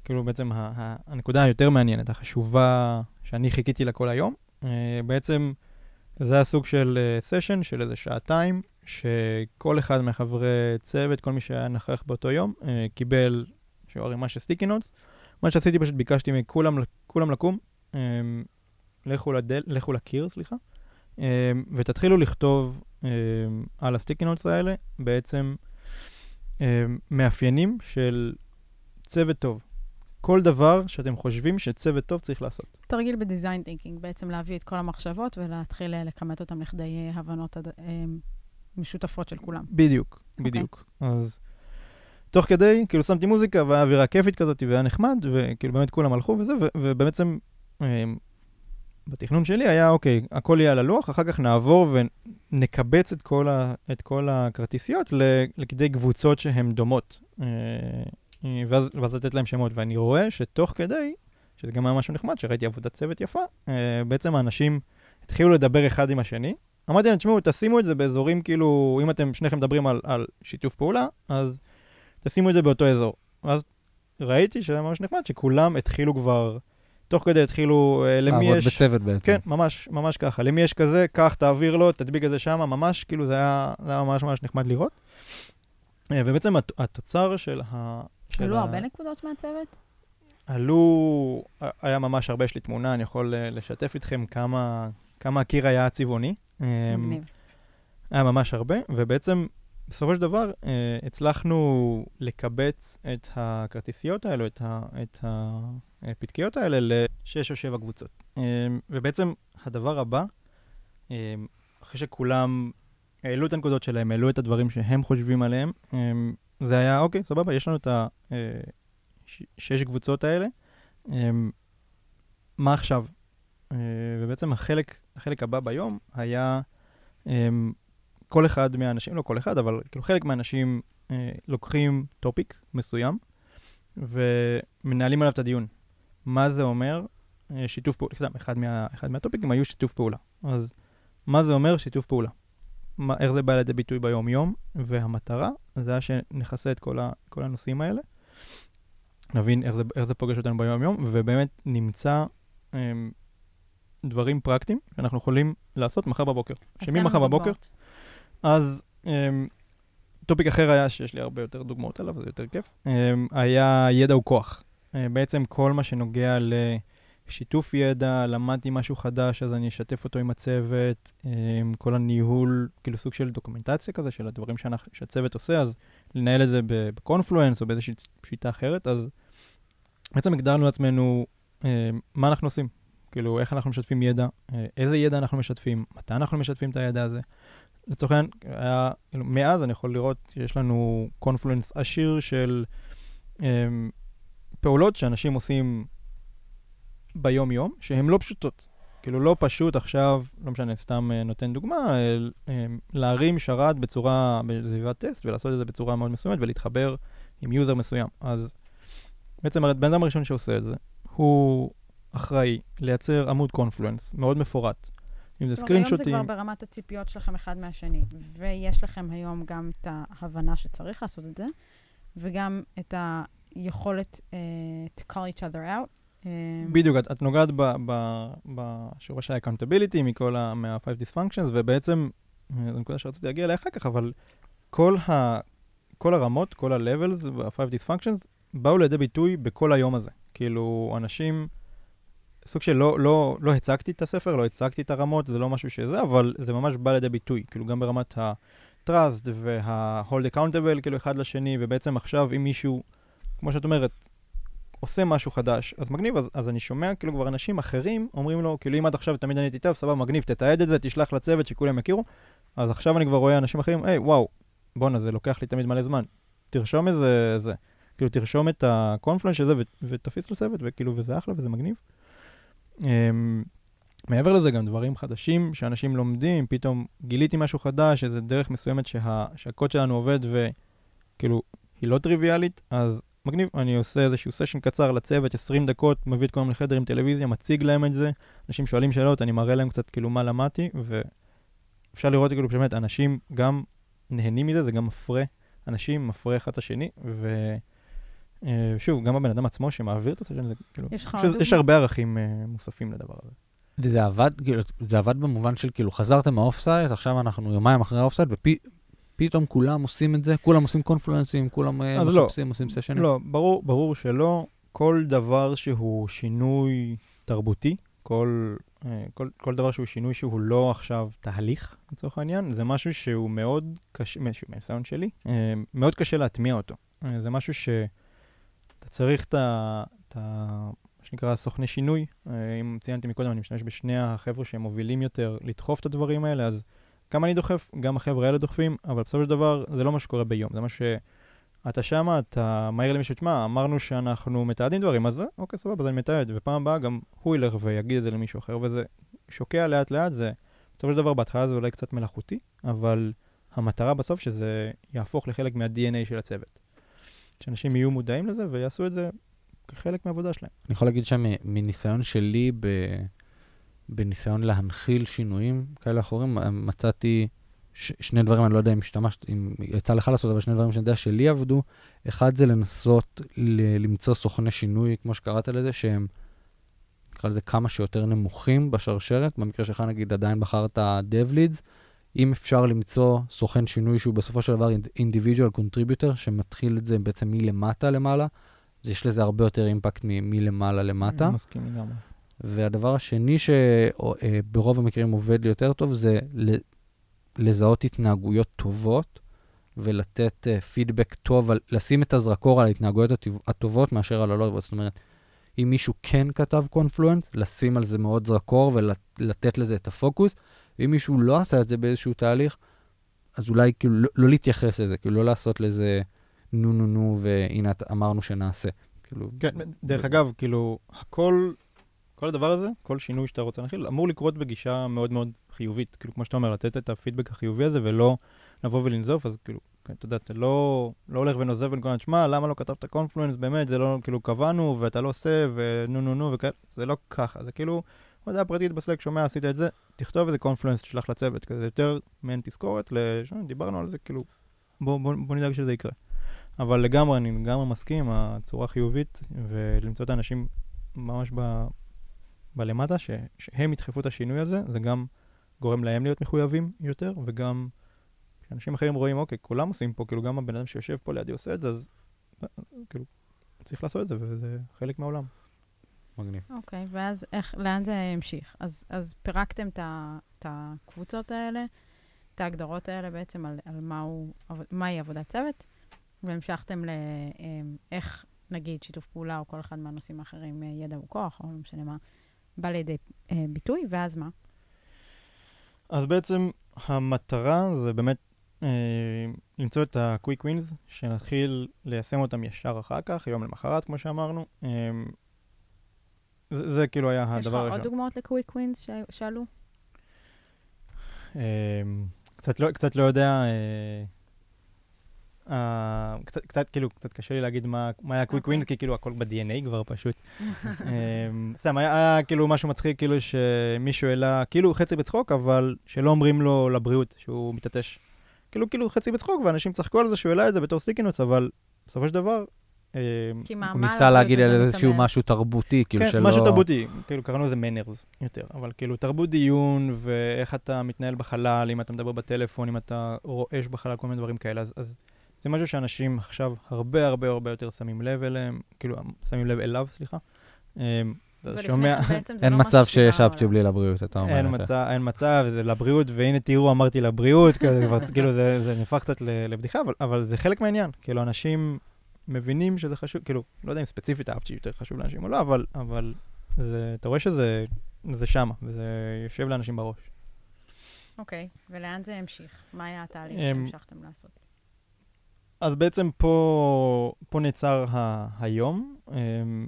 כאילו בעצם ה, ה, הנקודה היותר מעניינת, החשובה שאני חיכיתי לה כל היום, Uh, בעצם זה היה סוג של סשן uh, של איזה שעתיים, שכל אחד מחברי צוות, כל מי שהיה נכח באותו יום, uh, קיבל איזשהו ערימה של sticky notes. מה שעשיתי פשוט ביקשתי מכולם לקום, um, לכו, לדל, לכו לקיר, סליחה, um, ותתחילו לכתוב um, על ה sticky notes האלה בעצם um, מאפיינים של צוות טוב. כל דבר שאתם חושבים שצוות טוב צריך לעשות. תרגיל ב design thinking, בעצם להביא את כל המחשבות ולהתחיל אה, לכמת אותם לכדי הבנות אה, משותפות של כולם. בדיוק, okay. אוקיי. בדיוק. אז תוך כדי, כאילו שמתי מוזיקה והיה אווירה כיפית כזאת והיה נחמד, וכאילו באמת כולם הלכו וזה, ובעצם בתכנון שלי היה, אוקיי, הכל יהיה על הלוח, אחר כך נעבור ונקבץ את כל, ה, את כל הכרטיסיות לכדי קבוצות שהן דומות. אה, ואז, ואז לתת להם שמות. ואני רואה שתוך כדי, שזה גם היה משהו נחמד, שראיתי עבודת צוות יפה, אה, בעצם האנשים התחילו לדבר אחד עם השני. אמרתי להם, תשמעו, תשימו את זה באזורים כאילו, אם אתם שניכם מדברים על, על שיתוף פעולה, אז תשימו את זה באותו אזור. ואז ראיתי שזה ממש נחמד, שכולם התחילו כבר, תוך כדי התחילו, אה, למי יש... לעבוד בצוות בעצם. כן, ממש, ממש ככה. למי יש כזה, קח, תעביר לו, תדביק את זה שם, ממש, כאילו זה היה, זה היה ממש ממש נחמד לראות. ובעצם התוצר של ה... עלו הרבה נקודות מהצוות? עלו, היה ממש הרבה, יש לי תמונה, אני יכול אה, לשתף איתכם כמה, כמה הקיר היה צבעוני. מגניב. היה ממש הרבה, ובעצם בסופו של דבר אה, הצלחנו לקבץ את הכרטיסיות האלו, את, ה, את הפתקיות האלה, לשש או שבע קבוצות. אמ, ובעצם הדבר הבא, אמ, אחרי שכולם העלו את הנקודות שלהם, העלו את הדברים שהם חושבים עליהם, זה היה, אוקיי, סבבה, יש לנו את השש אה, קבוצות האלה. מה עכשיו? אה, ובעצם החלק, החלק הבא ביום היה כל אחד מהאנשים, לא כל אחד, אבל כאילו חלק מהאנשים אה, לוקחים טופיק מסוים ומנהלים עליו את הדיון. מה זה אומר שיתוף פעולה? אחד, מה, אחד מהטופיקים היו שיתוף פעולה. אז מה זה אומר שיתוף פעולה? מה, איך זה בא לידי ביטוי ביום-יום, והמטרה זה היה שנכסה את כל, ה, כל הנושאים האלה, נבין איך זה, איך זה פוגש אותנו ביום-יום, ובאמת נמצא הם, דברים פרקטיים שאנחנו יכולים לעשות מחר בבוקר. שממחר בבוקר, אז הם, טופיק אחר היה, שיש לי הרבה יותר דוגמאות עליו, זה יותר כיף, הם, היה ידע וכוח. בעצם כל מה שנוגע ל... שיתוף ידע, למדתי משהו חדש, אז אני אשתף אותו עם הצוות, עם אמ, כל הניהול, כאילו סוג של דוקומנטציה כזה, של הדברים שאנחנו, שהצוות עושה, אז לנהל את זה בקונפלואנס או באיזושהי שיטה אחרת, אז בעצם הגדרנו לעצמנו אה, מה אנחנו עושים, כאילו איך אנחנו משתפים ידע, אה, איזה ידע אנחנו משתפים, מתי אנחנו משתפים את הידע הזה. לצורך העניין, כאילו, מאז אני יכול לראות שיש לנו קונפלואנס עשיר של אה, פעולות שאנשים עושים ביום-יום, שהן לא פשוטות. כאילו, לא פשוט עכשיו, לא משנה, סתם uh, נותן דוגמה, uh, להרים שרת בצורה, בסביבת טסט, ולעשות את זה בצורה מאוד מסוימת, ולהתחבר עם user מסוים. אז בעצם הבן אדם הראשון שעושה את זה, הוא אחראי לייצר עמוד Confluence מאוד מפורט, אם זה זאת אומרת, היום זה. כבר ברמת הציפיות שלכם אחד מהשני, ויש לכם היום גם את ההבנה שצריך לעשות את זה, וגם את היכולת uh, to call each other out. Uh, בדיוק, את, את נוגעת ב- ב- בשורש ה-accountability מכל ה... מה-5 dysfunctions, ובעצם, אה, זו נקודה שרציתי להגיע אליה אחר כך, אבל כל, ה, כל הרמות, כל ה-levels וה-5 dysfunctions באו לידי ביטוי בכל היום הזה. כאילו, אנשים, סוג של לא, לא, לא הצגתי את הספר, לא הצגתי את הרמות, זה לא משהו שזה, אבל זה ממש בא לידי ביטוי, כאילו גם ברמת ה-trust וה-hold accountable, כאילו אחד לשני, ובעצם עכשיו אם מישהו, כמו שאת אומרת, עושה משהו חדש, אז מגניב, אז, אז אני שומע כאילו כבר אנשים אחרים אומרים לו, כאילו אם עד עכשיו תמיד עניתי טוב, סבבה, מגניב, תתעד את זה, תשלח לצוות שכולם יכירו, אז עכשיו אני כבר רואה אנשים אחרים, היי, וואו, בואנה, זה לוקח לי תמיד מלא זמן. תרשום איזה, זה, כאילו תרשום את הקונפלנס של זה ותפיץ לצוות, וכאילו, וזה אחלה וזה מגניב. Um, מעבר לזה, גם דברים חדשים שאנשים לומדים, פתאום גיליתי משהו חדש, איזה דרך מסוימת שה, שהקוד שלנו עובד וכאילו, היא לא טריוויאלית, אז מגניב, אני עושה איזשהו סשן קצר לצוות, 20 דקות, מביא את כולם לחדר עם טלוויזיה, מציג להם את זה, אנשים שואלים שאלות, אני מראה להם קצת כאילו מה למדתי, ואפשר לראות כאילו באמת, אנשים גם נהנים מזה, זה גם מפרה אנשים, מפרה אחד את השני, ושוב, גם הבן אדם עצמו שמעביר את הסשן, זה כאילו, יש לך יש? הרבה ערכים uh, מוספים לדבר הזה. וזה עבד, כאילו, זה עבד במובן של כאילו, חזרתם מה-off-site, עכשיו אנחנו יומיים אחרי ה-off-site, ופתאום כולם עושים את זה, כולם עושים קונפלואנסים, כולם אה, לא. מחפשים, עושים סשנים. לא, ברור, ברור שלא. כל דבר שהוא שינוי תרבותי, כל, אה, כל, כל דבר שהוא שינוי שהוא לא עכשיו תהליך, לצורך העניין, זה משהו שהוא מאוד קשה, משהו מהניסיון שלי, אה, מאוד קשה להטמיע אותו. זה משהו שאתה צריך את ה... את ה מה שנקרא סוכני שינוי. אם ציינתי מקודם, אני משתמש בשני החבר'ה שהם מובילים יותר לדחוף את הדברים האלה, אז גם אני דוחף, גם החבר'ה האלה דוחפים, אבל בסופו של דבר זה לא מה שקורה ביום, זה מה ש... אתה שמה, אתה מעיר למישהו, תשמע, אמרנו שאנחנו מתעדים דברים, אז אוקיי, סבבה, אז אני מתעד, ופעם הבאה גם הוא ילך ויגיד את זה למישהו אחר, וזה שוקע לאט לאט, זה, בסופו של דבר, בהתחלה זה אולי קצת מלאכותי, אבל המטרה בסוף שזה יהפוך לחלק מה-DNA של הצוות. שאנשים יהיו מודעים לזה ויעשו את זה כחלק מהעבודה שלהם. אני יכול להגיד שמניסיון שלי, ב... בניסיון להנחיל שינויים כאלה אחרים, מצאתי ש... שני דברים, אני לא יודע אם השתמשת, אם יצא לך לעשות, אבל שני דברים שאני יודע שלי עבדו. אחד זה לנסות ל... למצוא סוכני שינוי, כמו שקראת לזה, שהם, נקרא לזה, כמה שיותר נמוכים בשרשרת. במקרה שלך, נגיד, עדיין בחרת dev leads. אם אפשר למצוא סוכן שינוי שהוא בסופו של דבר individual contributor, שמתחיל את זה בעצם מלמטה למעלה, אז יש לזה הרבה יותר אימפקט מ- מלמעלה למטה. מסכים לגמרי. והדבר השני שברוב המקרים עובד לי יותר טוב, זה לזהות התנהגויות טובות ולתת פידבק טוב, על, לשים את הזרקור על ההתנהגויות הטוב- הטובות מאשר על הלא טובות. זאת אומרת, אם מישהו כן כתב קונפלואנס, לשים על זה מאוד זרקור ולתת לזה את הפוקוס. ואם מישהו לא עשה את זה באיזשהו תהליך, אז אולי כאילו לא, לא להתייחס לזה, כאילו לא לעשות לזה נו נו נו והנה אמרנו שנעשה. כאילו, כן, דרך אגב, כאילו, הכל, כל הדבר הזה, כל שינוי שאתה רוצה להכיל, אמור לקרות בגישה מאוד מאוד חיובית. כאילו, כמו שאתה אומר, לתת את הפידבק החיובי הזה ולא לבוא ולנזוף, אז כאילו, כן, אתה יודע, אתה לא, לא הולך ונוזף ונקרא, תשמע, למה לא כתבת קונפלואנס, באמת, זה לא, כאילו, קבענו, ואתה לא עושה, ונו נו נו, וכאלה, זה לא ככה, זה כאילו, הודעה פרטית בסלק, שומע, עשית את זה, תכתוב איזה קונפלואנס, תשלח לצוות, כזה יותר מעין תזכורת, לש... דיברנו על זה, כאילו, בוא, בוא, בוא נדאג שזה יקרה. אבל לגמרי, אני לגמרי מסכים, הצורה חיובית, ולמצוא את האנשים ממש ב, בלמטה, ש, שהם ידחפו את השינוי הזה, זה גם גורם להם להיות מחויבים יותר, וגם כשאנשים אחרים רואים, אוקיי, כולם עושים פה, כאילו גם הבן אדם שיושב פה לידי עושה את זה, אז כאילו, צריך לעשות את זה, וזה חלק מהעולם. מגניב. אוקיי, ואז איך, לאן זה המשיך? אז, אז פירקתם את הקבוצות האלה, את ההגדרות האלה בעצם על, על מהו, מהי עבודת צוות, והמשכתם לאיך, נגיד, שיתוף פעולה או כל אחד מהנושאים האחרים, אה, ידע הוא כוח, או לא משנה מה, בא לידי אה, ביטוי, ואז מה? אז בעצם המטרה זה באמת אה, למצוא את ה-quick wins, שנתחיל ליישם אותם ישר אחר כך, יום למחרת, כמו שאמרנו. אה, זה, זה כאילו היה יש לך הדבר עוד הראשון. דוגמאות לקוויק ווינס שעלו? אה, קצת, לא, קצת לא יודע, אה, אה, קצת, קצת, כאילו, קצת קשה לי להגיד מה, מה היה quick אוקיי. wins, כי כאילו הכל ב-DNA כבר פשוט. אמ, סתם, היה, כאילו משהו מצחיק, כאילו שמישהו העלה, כאילו חצי בצחוק, אבל שלא אומרים לו לבריאות, שהוא מתעטש. כאילו, כאילו חצי בצחוק, ואנשים צחקו על זה שהוא העלה את זה בתור sticky notes, אבל בסופו של דבר... מה, הוא ניסה על להגיד על איזשהו? משהו תרבותי, כאילו כן, שלא... משהו תרבותי, כאילו קראנו לזה manners יותר, אבל כאילו תרבות דיון ואיך אתה מתנהל בחלל, אם אתה מדבר בטלפון, אם אתה רועש בחלל, כל מיני דברים כאלה, אז, אז זה משהו שאנשים עכשיו הרבה הרבה הרבה יותר שמים לב אליהם, כאילו שמים לב אליו, סליחה. אמ, שומע, כן אין לא מצב שישבתי עליו. בלי לבריאות, אתה אומר. אין. מצב, אין מצב, זה לבריאות, והנה תראו, אמרתי לבריאות, כאילו זה, זה נהפך קצת לבדיחה, אבל, זה חלק מהעניין, כאילו אנשים מבינים שזה חשוב, כאילו, לא יודע אם ספציפית האפצ'י יותר חשוב לאנשים או לא, אבל, אבל זה, אתה רואה שזה זה שמה, וזה יושב לאנשים בראש. אוקיי, ולאן זה המשיך? מה היה התהליך אמ, שהמשכתם לעשות? אז בעצם פה, פה נעצר ה, היום. אמ,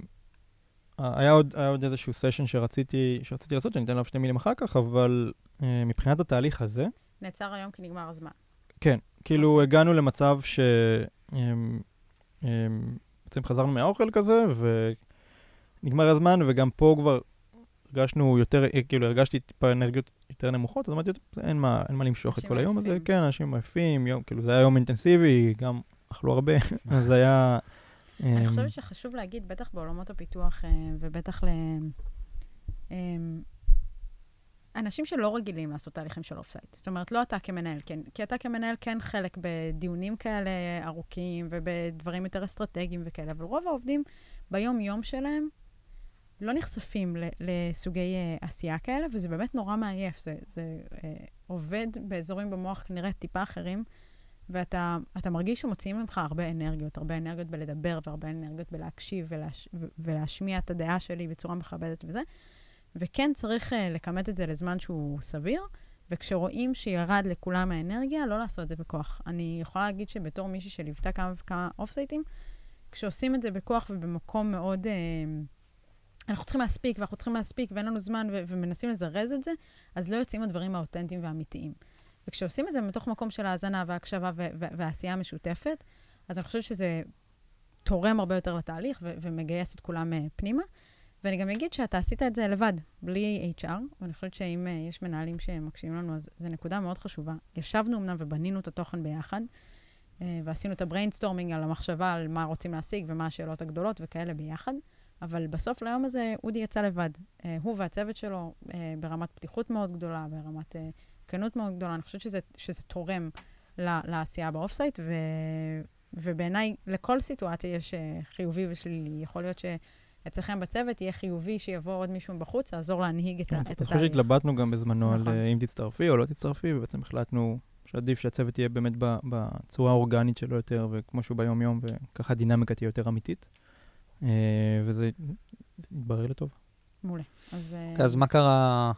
היה עוד, היה עוד איזשהו סשן שרציתי, שרציתי לעשות, שאני אתן עליו שתי מילים אחר כך, אבל אה, מבחינת התהליך הזה, נעצר היום כי נגמר הזמן. כן, כאילו הגענו למצב ש... אמ, אמ, בעצם חזרנו מהאוכל כזה, ונגמר הזמן, וגם פה כבר הרגשנו יותר, אה, כאילו הרגשתי טיפה אנרגיות יותר נמוכות, אז אמרתי, "טוב, אין מה, אין מה למשוך את כל היום הזה. כן, אנשים עייפים, יום, כאילו זה היה יום אינטנסיבי, גם אכלו הרבה, אז היה... אני אמ, חושבת שחשוב להגיד, בטח בעולמות הפיתוח, אה, ובטח ל... אמ, אנשים שלא רגילים לעשות תהליכים של off-site. זאת אומרת, לא אתה כמנהל, כן, כי אתה כמנהל כן חלק בדיונים כאלה ארוכים ובדברים יותר אסטרטגיים וכאלה, אבל רוב העובדים ביום-יום שלהם לא נחשפים לסוגי אה, עשייה כאלה, וזה באמת נורא מעייף. זה, זה אה, עובד באזורים במוח כנראה טיפה אחרים, ואתה אתה מרגיש שמוציאים ממך הרבה אנרגיות, הרבה אנרגיות בלדבר והרבה אנרגיות בלהקשיב ולהש, ולהשמיע את הדעה שלי בצורה מכבדת וזה. וכן צריך uh, לכמת את זה לזמן שהוא סביר, וכשרואים שירד לכולם האנרגיה, לא לעשות את זה בכוח. אני יכולה להגיד שבתור מישהי שליוותה כמה וכמה אוף סייטים, כשעושים את זה בכוח ובמקום מאוד... Uh, אנחנו צריכים להספיק, ואנחנו צריכים להספיק, ואין לנו זמן, ו- ומנסים לזרז את זה, אז לא יוצאים הדברים האותנטיים והאמיתיים. וכשעושים את זה מתוך מקום של האזנה והקשבה ו- ו- והעשייה המשותפת, אז אני חושבת שזה תורם הרבה יותר לתהליך ו- ומגייס את כולם uh, פנימה. ואני גם אגיד שאתה עשית את זה לבד, בלי HR, ואני חושבת שאם uh, יש מנהלים שמקשיבים לנו, אז זו נקודה מאוד חשובה. ישבנו אמנם ובנינו את התוכן ביחד, uh, ועשינו את ה-brainstorming על המחשבה על מה רוצים להשיג ומה השאלות הגדולות וכאלה ביחד, אבל בסוף ליום הזה אודי יצא לבד. Uh, הוא והצוות שלו uh, ברמת פתיחות מאוד גדולה, ברמת uh, כנות מאוד גדולה. אני חושבת שזה, שזה תורם ל- לעשייה ב-off-site, ו... ובעיניי לכל סיטואציה יש uh, חיובי ושלילי. יכול להיות ש... אצלכם בצוות יהיה חיובי שיבוא עוד מישהו מבחוץ, לעזור להנהיג את, כן, ה- אני את חושב התהליך. שהתלבטנו גם בזמנו על נכון. אה, אם תצטרפי או לא תצטרפי, ובעצם החלטנו שעדיף שהצוות יהיה באמת בצורה האורגנית שלו יותר, וכמו שהוא ביום-יום, וככה הדינמיקה תהיה יותר אמיתית. אה, וזה התברר לטוב. מעולה. אז, אה, אוקיי, אז מה קרה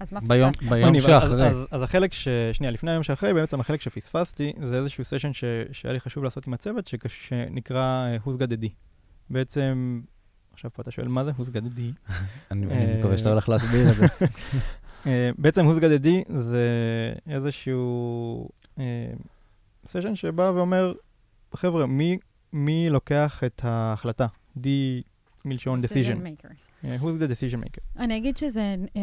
אז מה ביום פספסת? ביום מגניב, אז- שאחרי? אז, אז החלק ש... שנייה, לפני היום שאחרי, בעצם החלק שפספסתי, זה איזשהו סשן ש... שהיה לי חשוב לעשות עם הצוות, שקש... שנקרא אה, Who's Got a D. בעצם, עכשיו פה אתה שואל מה זה Who's Got a D? אני אני מקווה שאתה הולך להסביר את זה. בעצם Who's Got a D זה איזשהו סשן שבא ואומר, חבר'ה, מי, מי לוקח את ההחלטה? D מלשון decision. makers. אה, Who's the decision maker? אני אגיד שזה um,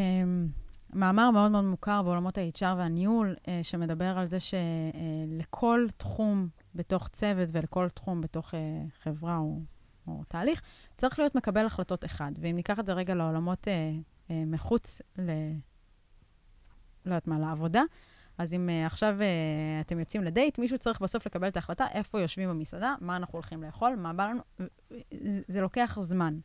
מאמר מאוד מאוד מוכר בעולמות ה-HR והניהול, uh, שמדבר על זה שלכל תחום בתוך צוות ולכל תחום בתוך uh, חברה או, או תהליך, צריך להיות מקבל החלטות אחד. ואם ניקח את זה רגע לעולמות uh, uh, מחוץ ל... לא יודעת מה, לעבודה, אז אם uh, עכשיו uh, אתם יוצאים לדייט, מישהו צריך בסוף לקבל את ההחלטה איפה יושבים במסעדה, מה אנחנו הולכים לאכול, מה בא לנו, זה, זה לוקח זמן.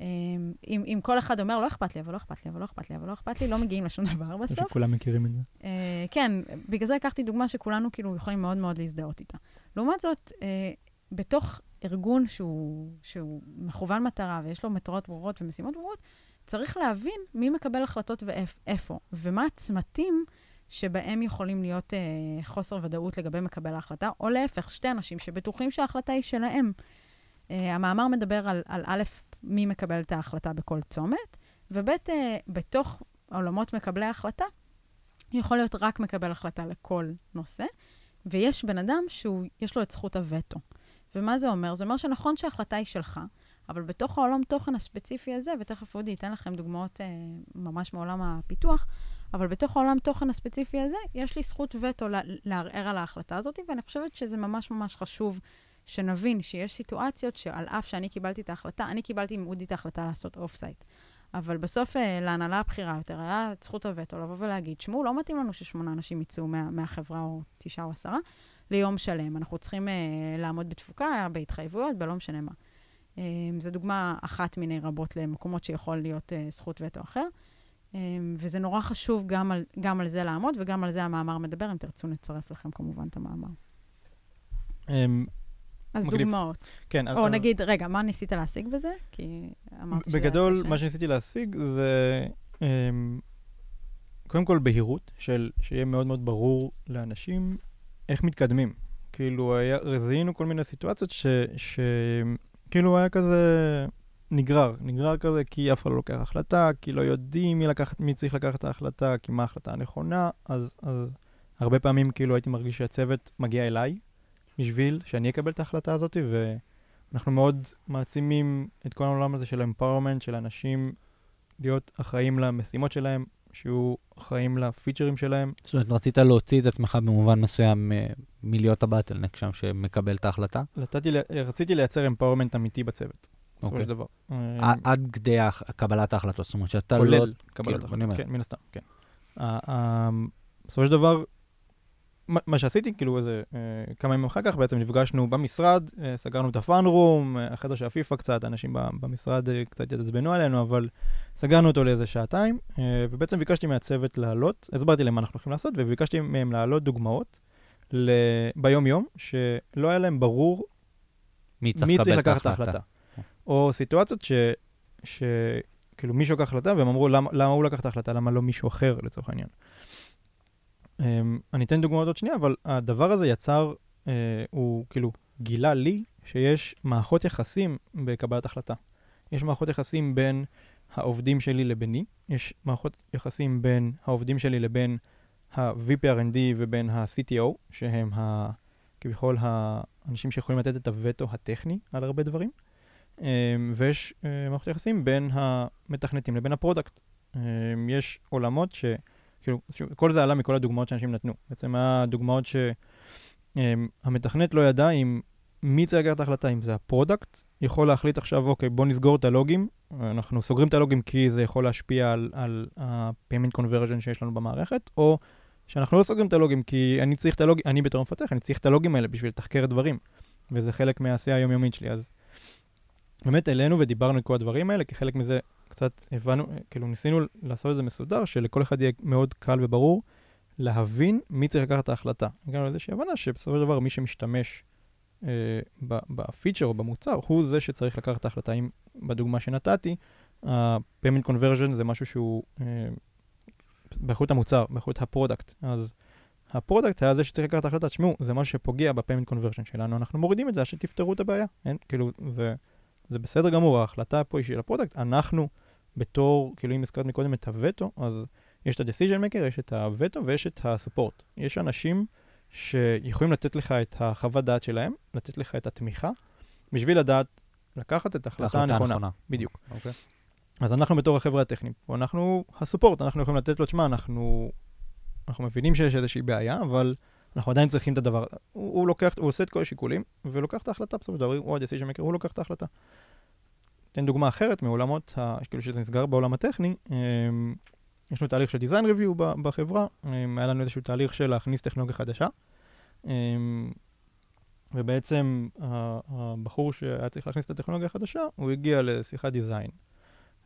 אם, אם כל אחד אומר, לא אכפת לי, אבל לא אכפת לי, אבל לא אכפת לי, אבל לא אכפת לי, לא מגיעים לשום דבר בסוף. שכולם מכירים את זה. אה, כן, בגלל זה לקחתי דוגמה שכולנו כאילו יכולים מאוד מאוד להזדהות איתה. לעומת זאת, אה, בתוך ארגון שהוא, שהוא מכוון מטרה ויש לו מטרות ברורות ומשימות ברורות, צריך להבין מי מקבל החלטות ואיפה, ומה הצמתים שבהם יכולים להיות אה, חוסר ודאות לגבי מקבל ההחלטה, או להפך, שתי אנשים שבטוחים שההחלטה היא שלהם. אה, המאמר מדבר על, על א', מי מקבל את ההחלטה בכל צומת, וב', אה, בתוך עולמות מקבלי ההחלטה, יכול להיות רק מקבל החלטה לכל נושא, ויש בן אדם שיש לו את זכות הווטו. ומה זה אומר? זה אומר שנכון שההחלטה היא שלך, אבל בתוך העולם תוכן הספציפי הזה, ותכף אודי ייתן לכם דוגמאות אה, ממש מעולם הפיתוח, אבל בתוך העולם תוכן הספציפי הזה, יש לי זכות וטו לערער על ההחלטה הזאת, ואני חושבת שזה ממש ממש חשוב שנבין שיש סיטואציות שעל אף שאני קיבלתי את ההחלטה, אני קיבלתי עם אודי את ההחלטה לעשות off-site. אבל בסוף אה, להנהלה הבכירה יותר היה את זכות הווטו לבוא ולהגיד, שמעו, לא מתאים לנו ששמונה אנשים יצאו מה, מהחברה, או תשעה או עשרה, ליום שלם. אנחנו צריכים uh, לעמוד בתפוקה, בהתחייבויות, בלא משנה מה. Um, זו דוגמה אחת מיני רבות למקומות שיכול להיות uh, זכות וטו אחר. Um, וזה נורא חשוב גם על, גם על זה לעמוד, וגם על זה המאמר מדבר, אם תרצו נצרף לכם כמובן את המאמר. Um, אז מגניב. דוגמאות. כן. או אז... נגיד, רגע, מה ניסית להשיג בזה? כי אמרתי שזה... בגדול, מה שניסיתי להשיג זה... um, קודם כל בהירות, של שיהיה מאוד מאוד ברור לאנשים איך מתקדמים. כאילו, היה, זיהינו כל מיני סיטואציות ש, ש... כאילו היה כזה נגרר, נגרר כזה כי אף אחד לא לוקח החלטה, כי לא יודעים מי, לקח, מי צריך לקחת את ההחלטה, כי מה ההחלטה הנכונה, אז, אז הרבה פעמים כאילו הייתי מרגיש שהצוות מגיע אליי בשביל שאני אקבל את ההחלטה הזאת, ואנחנו מאוד מעצימים את כל העולם הזה של אמפאורמנט, של אנשים להיות אחראים למשימות שלהם, שיהיו אחראים לפיצ'רים שלהם. זאת אומרת, רצית להוציא את עצמך במובן מסוים אה, מלהיות הבטלנק שם שמקבל את ההחלטה? לתתי, רציתי לייצר אמפאורמנט אמיתי בצוות, בסופו של אוקיי. דבר. עד כדי קבלת ההחלטות, זאת אומרת שאתה לא... כולל קבלת כאילו, ההחלטות, כן, מן הסתם, כן. בסופו של דבר, מה שעשיתי, כאילו איזה אה, כמה ימים אחר כך, בעצם נפגשנו במשרד, אה, סגרנו את הפאן רום, אה, החדר של הפיפ"א קצת, אנשים במשרד אה, קצת יתעצבנו עלינו, אבל סגרנו אותו לאיזה שעתיים, אה, ובעצם ביקשתי מהצוות לעלות, הסברתי להם מה אנחנו הולכים לעשות, וביקשתי מהם לעלות דוגמאות. ביום-יום, שלא היה להם ברור מי צריך, מי צריך לקחת את ההחלטה. או סיטואציות ש... ש... כאילו מישהו לקח החלטה, והם אמרו, למה, למה הוא לקח את ההחלטה, למה לא מישהו אחר, לצורך העניין. Um, אני אתן דוגמאות עוד שנייה, אבל הדבר הזה יצר, uh, הוא כאילו גילה לי שיש מערכות יחסים בקבלת החלטה. יש מערכות יחסים בין העובדים שלי לביני, יש מערכות יחסים בין העובדים שלי לבין ה-VP R&D ובין ה-CTO, שהם ה... כביכול האנשים שיכולים לתת את הווטו הטכני על הרבה דברים, ויש uh, מערכות יחסים בין המתכנתים לבין ה-product. Um, יש עולמות ש... כאילו, כל זה עלה מכל הדוגמאות שאנשים נתנו. בעצם היה דוגמאות שהמתכנת לא ידע אם מי צריך לקחת את ההחלטה, אם זה ה-product, יכול להחליט עכשיו, אוקיי, בוא נסגור את הלוגים. אנחנו סוגרים את הלוגים כי זה יכול להשפיע על, על ה-payment conversion שיש לנו במערכת, או שאנחנו לא סוגרים את הלוגים כי אני צריך את הלוגים, אני בתור מפתח, אני צריך את הלוגים האלה בשביל לתחקר דברים, וזה חלק מהעשייה היומיומית שלי. אז באמת העלינו ודיברנו את כל הדברים האלה, כי חלק מזה קצת הבנו, כאילו ניסינו לעשות את זה מסודר, שלכל אחד יהיה מאוד קל וברור להבין מי צריך לקחת את ההחלטה. הגענו לאיזושהי הבנה שבסופו של דבר מי שמשתמש אה, בפיצ'ר או במוצר, הוא זה שצריך לקחת את ההחלטה. אם בדוגמה שנתתי, ה-payment conversion זה משהו שהוא אה, באיכות המוצר, באיכות ה-product. אז ה-product היה זה שצריך לקחת את ההחלטה, תשמעו, זה משהו שפוגע ב-payment conversion שלנו, אנחנו מורידים את זה, שתפתרו את הבעיה, אין? כאילו, וזה בסדר גמור, ההחלטה פה היא של ה-product, אנחנו בתור, כאילו אם הזכרת מקודם את הווטו, אז יש את ה-decision maker, יש את הווטו ויש את ה-support. יש אנשים שיכולים לתת לך את החוות דעת שלהם, לתת לך את התמיכה, בשביל לדעת לקחת את ההחלטה הנכונה. הנכונה. בדיוק. אוקיי. Okay. אז אנחנו בתור החבר'ה הטכניים, או אנחנו הסופורט, אנחנו יכולים לתת לו, תשמע, אנחנו, אנחנו מבינים שיש איזושהי בעיה, אבל אנחנו עדיין צריכים את הדבר, הוא, הוא לוקח, הוא עושה את כל השיקולים, ולוקח את ההחלטה, בסופו של דבר, הוא ה-decision maker, הוא לוקח את ההחלטה. אתן דוגמה אחרת מעולמות, כאילו שזה נסגר בעולם הטכני, אמ, יש לנו תהליך של design review בחברה, אמ, היה לנו איזשהו תהליך של להכניס טכנולוגיה חדשה, אמ, ובעצם הבחור שהיה צריך להכניס את הטכנולוגיה החדשה, הוא הגיע לשיחת דיזיין,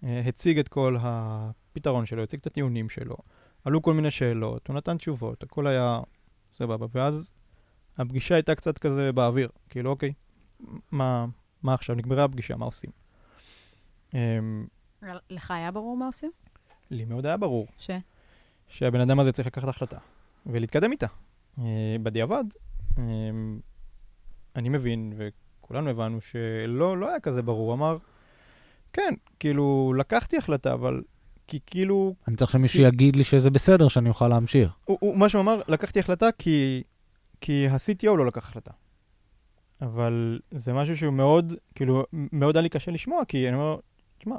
אה, הציג את כל הפתרון שלו, הציג את הטיעונים שלו, עלו כל מיני שאלות, הוא נתן תשובות, הכל היה סבבה, ואז הפגישה הייתה קצת כזה באוויר, כאילו אוקיי, מה, מה עכשיו, נגמרה הפגישה, מה עושים? אמ, לך היה ברור מה עושים? לי מאוד היה ברור. ש? שהבן אדם הזה צריך לקחת החלטה ולהתקדם איתה. אה, בדיעבד, אמ, אני מבין, וכולנו הבנו, שלא לא היה כזה ברור. אמר, כן, כאילו, לקחתי החלטה, אבל כי כאילו... אני צריך שמישהו כי... יגיד לי שזה בסדר, שאני אוכל להמשיך. הוא, הוא, מה שהוא אמר, לקחתי החלטה כי, כי ה-CTO לא לקח החלטה. אבל זה משהו שהוא מאוד, כאילו, מאוד היה לי קשה לשמוע, כי אני אומר, תשמע,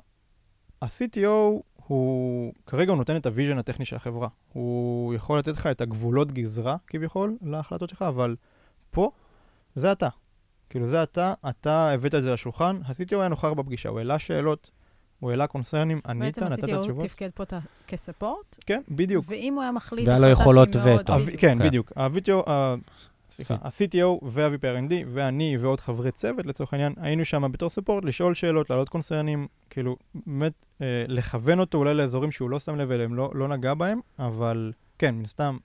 ה-CTO הוא, כרגע הוא נותן את ה-vision הטכני של החברה. הוא יכול לתת לך את הגבולות גזרה, כביכול, להחלטות שלך, אבל פה, זה אתה. כאילו, זה אתה, אתה הבאת את זה לשולחן, ה-CTO היה נוכח בפגישה, הוא העלה שאלות, הוא העלה קונצרנים, ענית, נתת תשובות. בעצם ה-CTO תפקד פה כ-support. כן, בדיוק. ואם הוא היה מחליט והיה לו יכולות וטו. כן, בדיוק. ה-VTO, סליחה, ה-CTO וה-VPRND ואני ועוד חברי צוות, לצורך העניין, היינו שם בתור ספורט, לשאול שאלות, להעלות קונצרנים, כאילו, באמת, אה, לכוון אותו אולי לאזורים שהוא לא שם לב אליהם, לא, לא נגע בהם, אבל כן, מן סתם,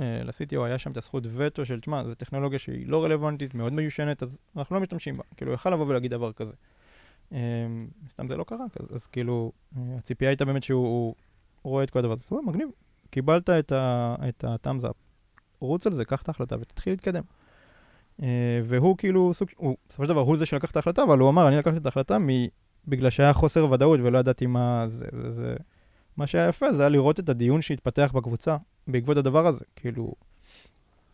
אה, ל-CTO היה שם את הזכות וטו של, תשמע, זו טכנולוגיה שהיא לא רלוונטית, מאוד מיושנת, אז אנחנו לא משתמשים בה. כאילו, הוא יכל לבוא ולהגיד דבר כזה. אה, סתם זה לא קרה, אז, אז כאילו, אה, הציפייה הייתה באמת שהוא רואה את כל הדבר הזה. אז מגניב, קיבלת את ה-thumbs up. רוץ על זה, קח את ההחלטה ותתחיל להתקדם. Uh, והוא כאילו, סוג, הוא, בסופו של דבר הוא זה שלקח את ההחלטה, אבל הוא אמר, אני לקחתי את ההחלטה מ, בגלל שהיה חוסר ודאות ולא ידעתי מה זה, זה. מה שהיה יפה זה היה לראות את הדיון שהתפתח בקבוצה בעקבות הדבר הזה. כאילו,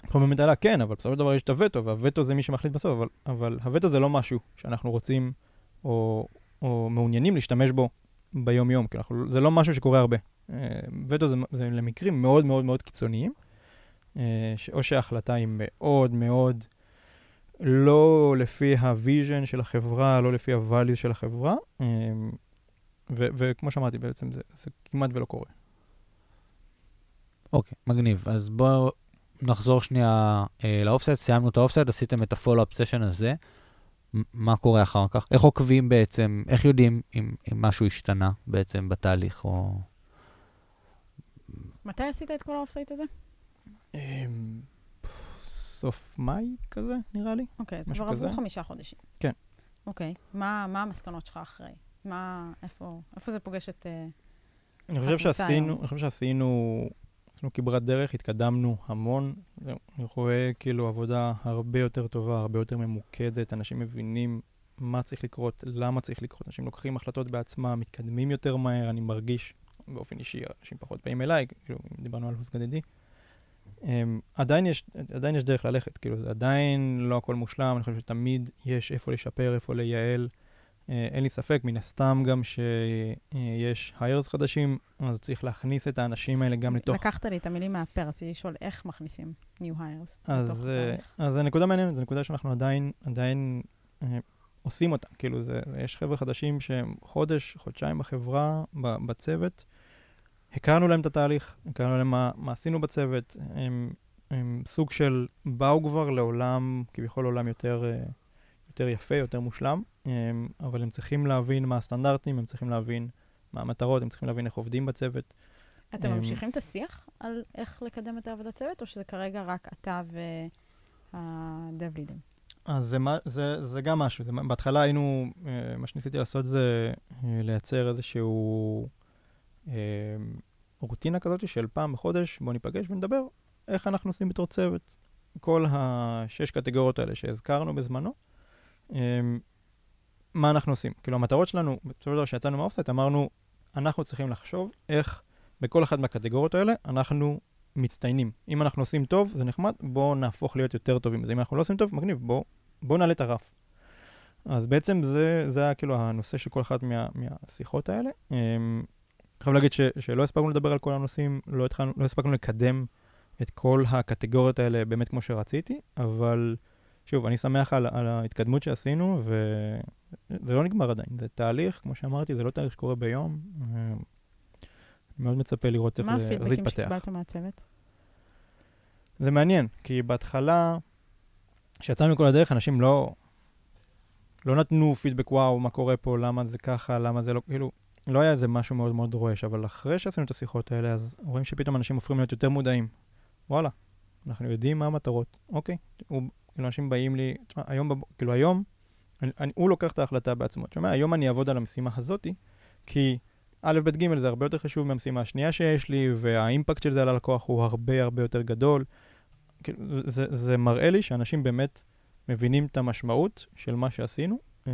אנחנו באמת עלה, כן, אבל בסופו של דבר יש את הווטו, והווטו זה מי שמחליט בסוף, אבל, אבל הווטו זה לא משהו שאנחנו רוצים או, או מעוניינים להשתמש בו ביום-יום, אנחנו, זה לא משהו שקורה הרבה. Uh, וטו זה, זה למקרים מאוד מאוד מאוד קיצוניים. אה, או שההחלטה היא מאוד מאוד לא לפי ה-vision של החברה, לא לפי ה-value של החברה, אה, ו- וכמו שאמרתי, בעצם זה, זה כמעט ולא קורה. אוקיי, okay, מגניב. אז בואו נחזור שנייה אה, ל-off-site, סיימנו את ה-off-site, עשיתם את ה-follow-up סשן הזה. מה קורה אחר כך? איך עוקבים בעצם, איך יודעים אם, אם משהו השתנה בעצם בתהליך, או... מתי עשית את כל ה offsite הזה? אמ, סוף מאי כזה, נראה לי. אוקיי, אז כבר עברו חמישה חודשים. כן. אוקיי, מה, מה המסקנות שלך אחרי? מה, איפה, איפה זה פוגש את... אה, אני חושב שעשינו, אני חושב שעשינו, עשינו כברת דרך, התקדמנו המון. אני רואה כאילו עבודה הרבה יותר טובה, הרבה יותר ממוקדת, אנשים מבינים מה צריך לקרות, למה צריך לקרות, אנשים לוקחים החלטות בעצמם, מתקדמים יותר מהר, אני מרגיש באופן אישי, אנשים פחות באים אליי, כאילו, דיברנו על הוס גדדי. Um, עדיין, יש, עדיין יש דרך ללכת, כאילו, עדיין לא הכל מושלם, אני חושב שתמיד יש איפה לשפר, איפה לייעל. Uh, אין לי ספק, מן הסתם גם שיש היירס חדשים, אז צריך להכניס את האנשים האלה גם לתוך... לקחת לי את המילים מהפה, רציתי לשאול איך מכניסים new hires אז, uh, אז זו נקודה מעניינת, זו נקודה שאנחנו עדיין, עדיין uh, עושים אותה. כאילו, זה, יש חבר'ה חדשים שהם חודש, חודשיים בחברה, בצוות, הכרנו להם את התהליך, הכרנו להם מה, מה עשינו בצוות, הם, הם סוג של באו כבר לעולם, כביכול עולם יותר, אה, יותר יפה, יותר מושלם, אבל הם צריכים להבין מה הסטנדרטים, הם צריכים להבין מה המטרות, הם צריכים להבין איך עובדים בצוות. אתם הם... ממשיכים את השיח על איך לקדם את העבודת צוות, או שזה כרגע רק אתה והדב-לידים? אז זה, זה, זה גם משהו. זה, בהתחלה היינו, אה, מה שניסיתי לעשות זה אה, לייצר איזשהו... אמ, רוטינה כזאת של פעם בחודש, בואו ניפגש ונדבר איך אנחנו עושים בתור צוות. כל השש קטגוריות האלה שהזכרנו בזמנו, אמ, מה אנחנו עושים. כאילו, המטרות שלנו, בסופו של דבר שיצאנו מהאופסייט, אמרנו, אנחנו צריכים לחשוב איך בכל אחת מהקטגוריות האלה אנחנו מצטיינים. אם אנחנו עושים טוב, זה נחמד, בואו נהפוך להיות יותר טובים. אז אם אנחנו לא עושים טוב, מגניב, בואו בוא נעלה את הרף. אז בעצם זה, זה היה כאילו הנושא של כל אחת מה, מהשיחות האלה. אמ, חייב להגיד ש, שלא הספקנו לדבר על כל הנושאים, לא, התחלנו, לא הספקנו לקדם את כל הקטגוריות האלה באמת כמו שרציתי, אבל שוב, אני שמח על, על ההתקדמות שעשינו, וזה לא נגמר עדיין, זה תהליך, כמו שאמרתי, זה לא תהליך שקורה ביום. אני מאוד מצפה לראות איך זה יתפתח. מה הפידבקים שקיבלת מהצוות? זה מעניין, כי בהתחלה, כשיצאנו מכל הדרך, אנשים לא, לא נתנו פידבק, וואו, מה קורה פה, למה זה ככה, למה זה לא, כאילו, לא היה איזה משהו מאוד מאוד רועש, אבל אחרי שעשינו את השיחות האלה, אז רואים שפתאום אנשים הופכים להיות יותר מודעים. וואלה, אנחנו יודעים מה המטרות. אוקיי, הוא, כאילו אנשים באים לי, תשמע, היום, בב... כאילו היום, אני, הוא לוקח את ההחלטה בעצמו. אתה שומע, היום אני אעבוד על המשימה הזאתי, כי א', ב', ג' זה הרבה יותר חשוב מהמשימה השנייה שיש לי, והאימפקט של זה על הלקוח הוא הרבה הרבה יותר גדול. כאילו, זה, זה מראה לי שאנשים באמת מבינים את המשמעות של מה שעשינו. אמ,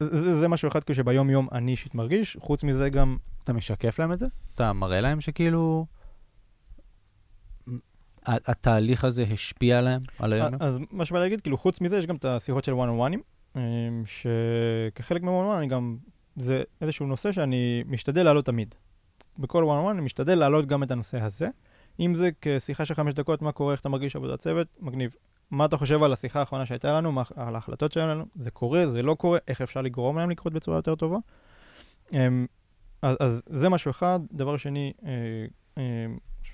זה, זה משהו אחד כאילו שביום יום אני אישית מרגיש, חוץ מזה גם... אתה משקף להם את זה? אתה מראה להם שכאילו... התהליך הזה השפיע עליהם, על היום? אז מה שבא להגיד, כאילו, חוץ מזה, יש גם את השיחות של one on oneים, שכחלק on one אני גם, זה איזשהו נושא שאני משתדל לעלות תמיד. בכל on one אני משתדל להעלות גם את הנושא הזה. אם זה כשיחה של חמש דקות, מה קורה, איך אתה מרגיש עבודת צוות, מגניב. מה אתה חושב על השיחה האחרונה שהייתה לנו, מה, על ההחלטות שהיו לנו, זה קורה, זה לא קורה, איך אפשר לגרום להם לקרות בצורה יותר טובה. אמ, אז, אז זה משהו אחד. דבר שני, אה, אה,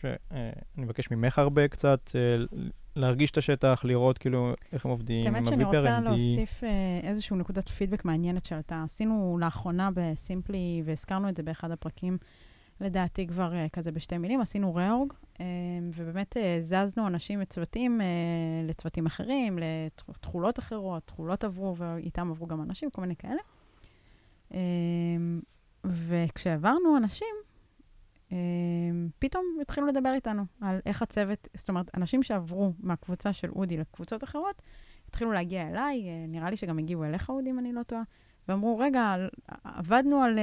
שאני מבקש ממך הרבה קצת, אה, להרגיש את השטח, לראות כאילו איך הם עובדים. האמת שאני רוצה להוסיף איזושהי נקודת פידבק מעניינת שעלתה. עשינו לאחרונה בסימפלי, והזכרנו את זה באחד הפרקים, לדעתי כבר כזה בשתי מילים, עשינו ראורג, ובאמת זזנו אנשים מצוותים לצוותים אחרים, לתכולות אחרות, תכולות עברו, ואיתם עברו גם אנשים, כל מיני כאלה. וכשעברנו אנשים, פתאום התחילו לדבר איתנו על איך הצוות, זאת אומרת, אנשים שעברו מהקבוצה של אודי לקבוצות אחרות, התחילו להגיע אליי, נראה לי שגם הגיעו אליך, אודי, אם אני לא טועה, ואמרו, רגע, עבדנו על,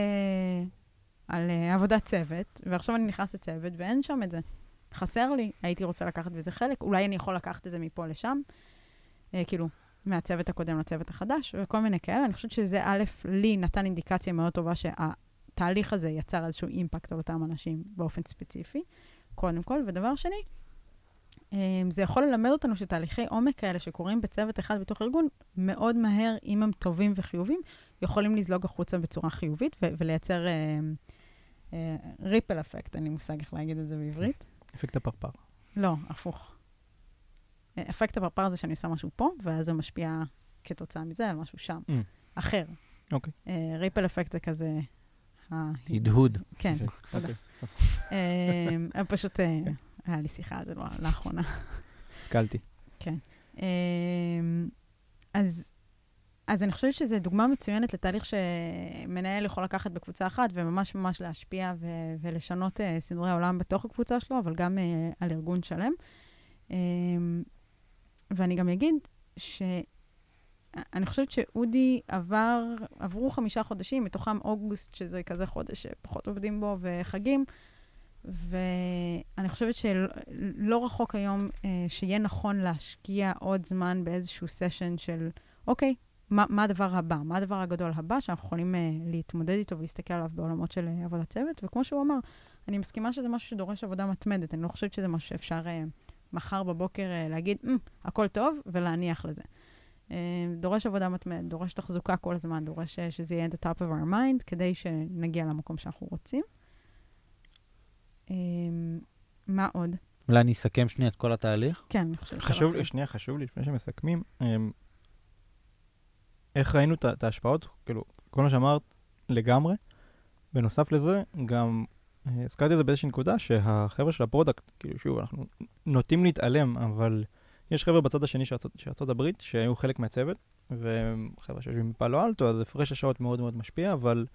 על עבודת צוות, ועכשיו אני נכנס לצוות ואין שם את זה. חסר לי, הייתי רוצה לקחת בזה חלק, אולי אני יכול לקחת את זה מפה לשם, כאילו, מהצוות הקודם לצוות החדש, וכל מיני כאלה. אני חושבת שזה, א', לי נתן אינדיקציה מאוד טובה שה... התהליך הזה יצר איזשהו אימפקט על אותם אנשים באופן ספציפי, קודם כל. ודבר שני, אמ, זה יכול ללמד אותנו שתהליכי עומק כאלה שקורים בצוות אחד בתוך ארגון, מאוד מהר, אם הם טובים וחיובים, יכולים לזלוג החוצה בצורה חיובית ו- ולייצר ריפל uh, אפקט, uh, אין לי מושג איך להגיד את זה בעברית. אפקט הפרפר. לא, הפוך. אפקט הפרפר זה שאני עושה משהו פה, ואז זה משפיע כתוצאה מזה על משהו שם, mm. אחר. אוקיי. ריפל אפקט זה כזה הדהוד. כן, אוקיי, תודה. אמ, פשוט אה, היה לי שיחה על זה לא, לאחרונה. השכלתי. כן. אמ, אז, אז אני חושבת שזו דוגמה מצוינת לתהליך שמנהל יכול לקחת בקבוצה אחת וממש ממש להשפיע ו- ולשנות uh, סדרי עולם בתוך הקבוצה שלו, אבל גם uh, על ארגון שלם. Um, ואני גם אגיד ש... אני חושבת שאודי עבר, עברו חמישה חודשים, מתוכם אוגוסט, שזה כזה חודש שפחות עובדים בו, וחגים, ואני חושבת שלא רחוק היום אה, שיהיה נכון להשקיע עוד זמן באיזשהו סשן של, אוקיי, מה, מה הדבר הבא? מה הדבר הגדול הבא שאנחנו יכולים אה, להתמודד איתו ולהסתכל עליו בעולמות של אה, עבודת צוות? וכמו שהוא אמר, אני מסכימה שזה משהו שדורש עבודה מתמדת, אני לא חושבת שזה משהו שאפשר אה, מחר בבוקר אה, להגיד, mm, הכל טוב, ולהניח לזה. אה, דורש עבודה מתמדת, דורש תחזוקה כל הזמן, דורש אה, שזה יהיה at the top of our mind, כדי שנגיע למקום שאנחנו רוצים. אה, מה עוד? אולי אני אסכם שנייה את כל התהליך? כן, אני חושבת חשוב לי, שנייה, חשוב לי, לפני שמסכמים, איך ראינו את ההשפעות? כאילו, כל מה שאמרת לגמרי. בנוסף לזה, גם הזכרתי את זה באיזושהי נקודה, שהחבר'ה של ה product, כאילו, שוב, אנחנו נוטים להתעלם, אבל... יש חבר'ה בצד השני של ארצות הברית שהיו חלק מהצוות, וחבר'ה שיושבים בפאלו אלטו, אז הפרש השעות מאוד מאוד משפיע, אבל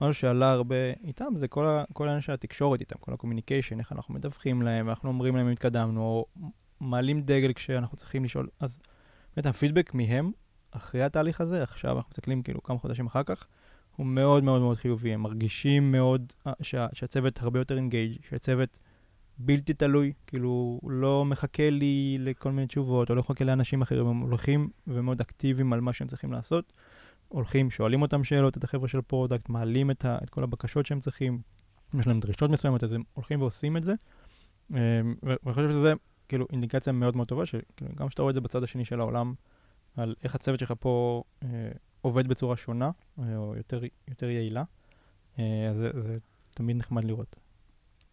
משהו שעלה הרבה איתם זה כל, כל העניין של התקשורת איתם, כל ה communication, איך אנחנו מדווחים להם, אנחנו אומרים להם אם התקדמנו, או מעלים דגל כשאנחנו צריכים לשאול. אז באמת הפידבק מהם, אחרי התהליך הזה, עכשיו אנחנו מסתכלים כאילו כמה חודשים אחר כך, הוא מאוד מאוד מאוד חיובי. הם מרגישים מאוד אה, שה, שהצוות הרבה יותר engaged, שהצוות... בלתי תלוי, כאילו, הוא לא מחכה לי לכל מיני תשובות, או לא מחכה לאנשים אחרים, הם הולכים ומאוד אקטיביים על מה שהם צריכים לעשות. הולכים, שואלים אותם שאלות, את החבר'ה של product, מעלים את, ה, את כל הבקשות שהם צריכים, יש להם דרישות מסוימות, אז הם הולכים ועושים את זה. אמ, ואני חושב שזה כאילו אינדיקציה מאוד מאוד טובה, שגם כשאתה רואה את זה בצד השני של העולם, על איך הצוות שלך פה אה, עובד בצורה שונה, אה, או יותר, יותר יעילה, אה, אז זה, זה תמיד נחמד לראות.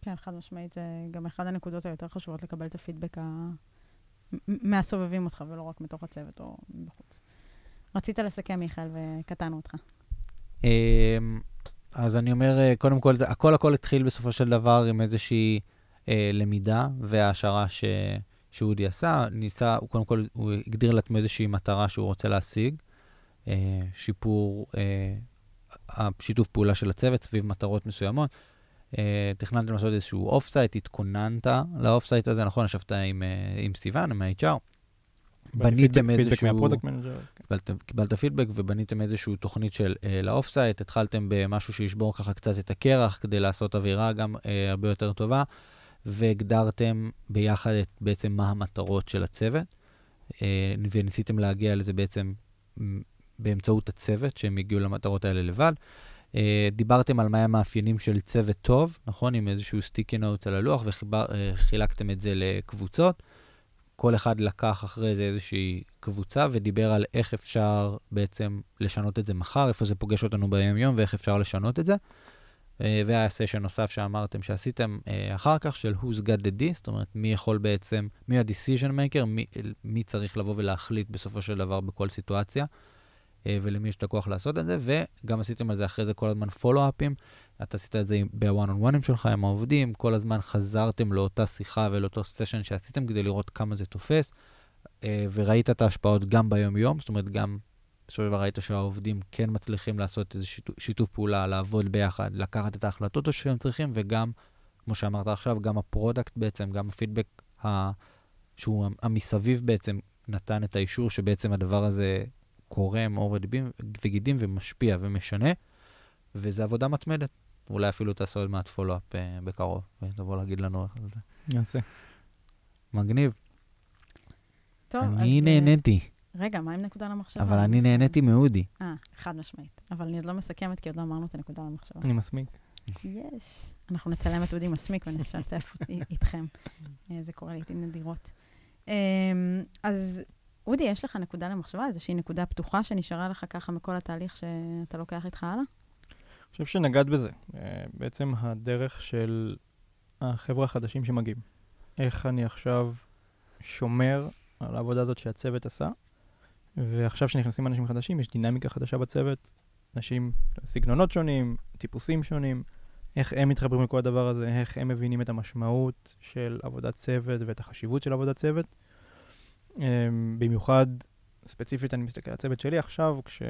כן, חד משמעית, זה גם אחת הנקודות היותר חשובות לקבל את הפידבק ה... מהסובבים אותך, ולא רק מתוך הצוות או בחוץ. רצית לסכם, מיכאל, וקטענו אותך. אמ, אז אני אומר, אה, קודם כל, הכל הכל התחיל בסופו של דבר עם איזושהי אה, למידה והעשרה ש, שאודי עשה. ניסה, הוא קודם כל, הוא הגדיר לעצמו איזושהי מטרה שהוא רוצה להשיג, אה, שיפור אה, השיתוף פעולה של הצוות סביב מטרות מסוימות. אה, תכננתם לעשות איזשהו offsite, התכוננת ל offsite הזה, נכון? ישבת עם, אה, עם סיוון, עם ה-HR. בניתם איזשהו... manager. קיבלת, קיבלת פידבק ובניתם איזושהי תוכנית של אה, ל offsite, התחלתם במשהו שישבור ככה קצת את הקרח כדי לעשות אווירה גם אה, הרבה יותר טובה, והגדרתם ביחד את בעצם מה המטרות של הצוות, אה, וניסיתם להגיע לזה בעצם באמצעות הצוות, שהם הגיעו למטרות האלה לבד. אה, דיברתם על מה המאפיינים של צוות טוב, נכון? עם איזשהו סטיקי נוטס על הלוח, וחילקתם את זה לקבוצות. כל אחד לקח אחרי זה איזושהי קבוצה ודיבר על איך אפשר בעצם לשנות את זה מחר, איפה זה פוגש אותנו ביום-יום ואיך אפשר לשנות את זה. אה, והיה סשן נוסף שאמרתם שעשיתם אה, אחר כך, של who's got the D, זאת אומרת, מי יכול בעצם, מי ה-decision maker, מי, מי צריך לבוא ולהחליט בסופו של דבר בכל סיטואציה, אה, ולמי יש את הכוח לעשות את זה, וגם עשיתם על זה אחרי זה כל הזמן פולו-אפים. אתה עשית את זה ב-one-on-oneים שלך עם העובדים, כל הזמן חזרתם לאותה שיחה ולאותו סשן שעשיתם כדי לראות כמה זה תופס, וראית את ההשפעות גם ביום-יום, זאת אומרת, גם בסופו של דבר ראית שהעובדים כן מצליחים לעשות איזה שיתוף, פעולה, לעבוד ביחד, לקחת את ההחלטות שהם צריכים, וגם, כמו שאמרת עכשיו, גם ה product בעצם, גם הפידבק. שהוא המסביב בעצם נתן את האישור שבעצם הדבר הזה קורם עור וגידים ומשפיע ומשנה, וזו עבודה מתמדת. אולי אפילו תעשו עוד מעט follow-up אה, בקרוב, ותבוא להגיד לנו איך זה. נעשה. מגניב. טוב, אני אז... אה, נהניתי. רגע, מה עם נקודה למחשבה? אבל אני נהניתי מאודי. אה, חד משמעית. אבל אני עוד לא מסכמת, כי עוד לא אמרנו את הנקודה למחשבה. אני מסמיק. יש. אנחנו נצלם את אודי מסמיק ונשתף איתכם. אה, זה קורה לעיתים נדירות. אמ, אז אודי, יש לך נקודה למחשבה? איזושהי נקודה פתוחה שנשארה לך ככה מכל התהליך שאתה לוקח איתך הלאה? אני חושב שנגעת בזה. אה, בעצם הדרך של החבר'ה החדשים שמגיעים. איך אני עכשיו שומר על העבודה הזאת שהצוות עשה, ועכשיו שנכנסים אנשים חדשים, יש דינמיקה חדשה בצוות, אנשים, סגנונות שונים, טיפוסים שונים, איך הם מתחברים לכל הדבר הזה, איך הם מבינים את המשמעות של עבודת צוות ואת החשיבות של עבודת צוות. Um, במיוחד, ספציפית, אני מסתכל על הצוות שלי עכשיו, כשעשו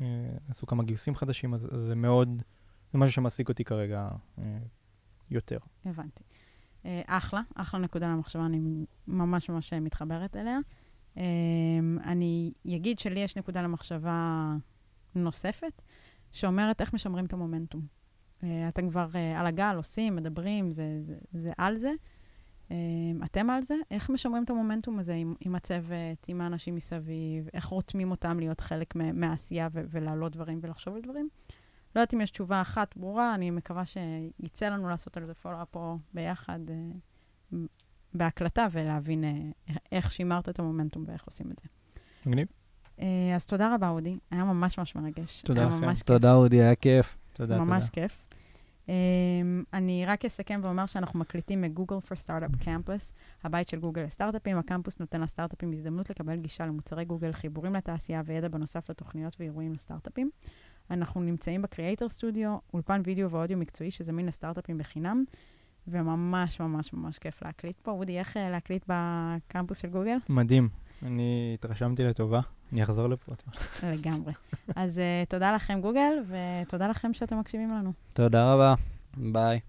uh, uh, כמה גיוסים חדשים, אז, זה מאוד, זה משהו שמעסיק אותי כרגע uh, יותר. הבנתי. אחלה, אחלה נקודה למחשבה, אני ממש ממש מתחברת אליה. Um, אני אגיד שלי יש נקודה למחשבה נוספת, שאומרת איך משמרים את המומנטום. אתם כבר על הגל, עושים, מדברים, זה, זה, זה על זה. Um, אתם על זה? איך משמרים את המומנטום הזה עם, עם הצוות, עם האנשים מסביב? איך רותמים אותם להיות חלק מהעשייה ולהעלות דברים ולחשוב על דברים? לא יודעת אם יש תשובה אחת ברורה, אני מקווה שיצא לנו לעשות על זה פולו-אפ פה ביחד. Uh, בהקלטה ולהבין uh, איך שימרת את המומנטום ואיך עושים את זה. מגניב. Uh, אז תודה רבה, אודי. היה ממש ממש מרגש. תודה לכם. תודה, אודי, היה כיף. תודה, תודה. ממש כיף. Um, אני רק אסכם ואומר שאנחנו מקליטים מגוגל for Startup Campus, הבית של גוגל לסטארט-אפים. הקמפוס נותן לסטארט-אפים הזדמנות לקבל גישה למוצרי גוגל, חיבורים לתעשייה וידע בנוסף לתוכניות ואירועים לסטארט-אפים. אנחנו נמצאים ב Creator Studio, אולפן וידאו ואודיו מקצועי שזמין לסטארט-אפים בחינם. וממש ממש ממש כיף להקליט פה. אודי, איך אה, להקליט בקמפוס של גוגל? מדהים. אני התרשמתי לטובה, אני אחזור לפה. לגמרי. אז אה, תודה לכם, גוגל, ותודה לכם שאתם מקשיבים לנו. תודה רבה. ביי.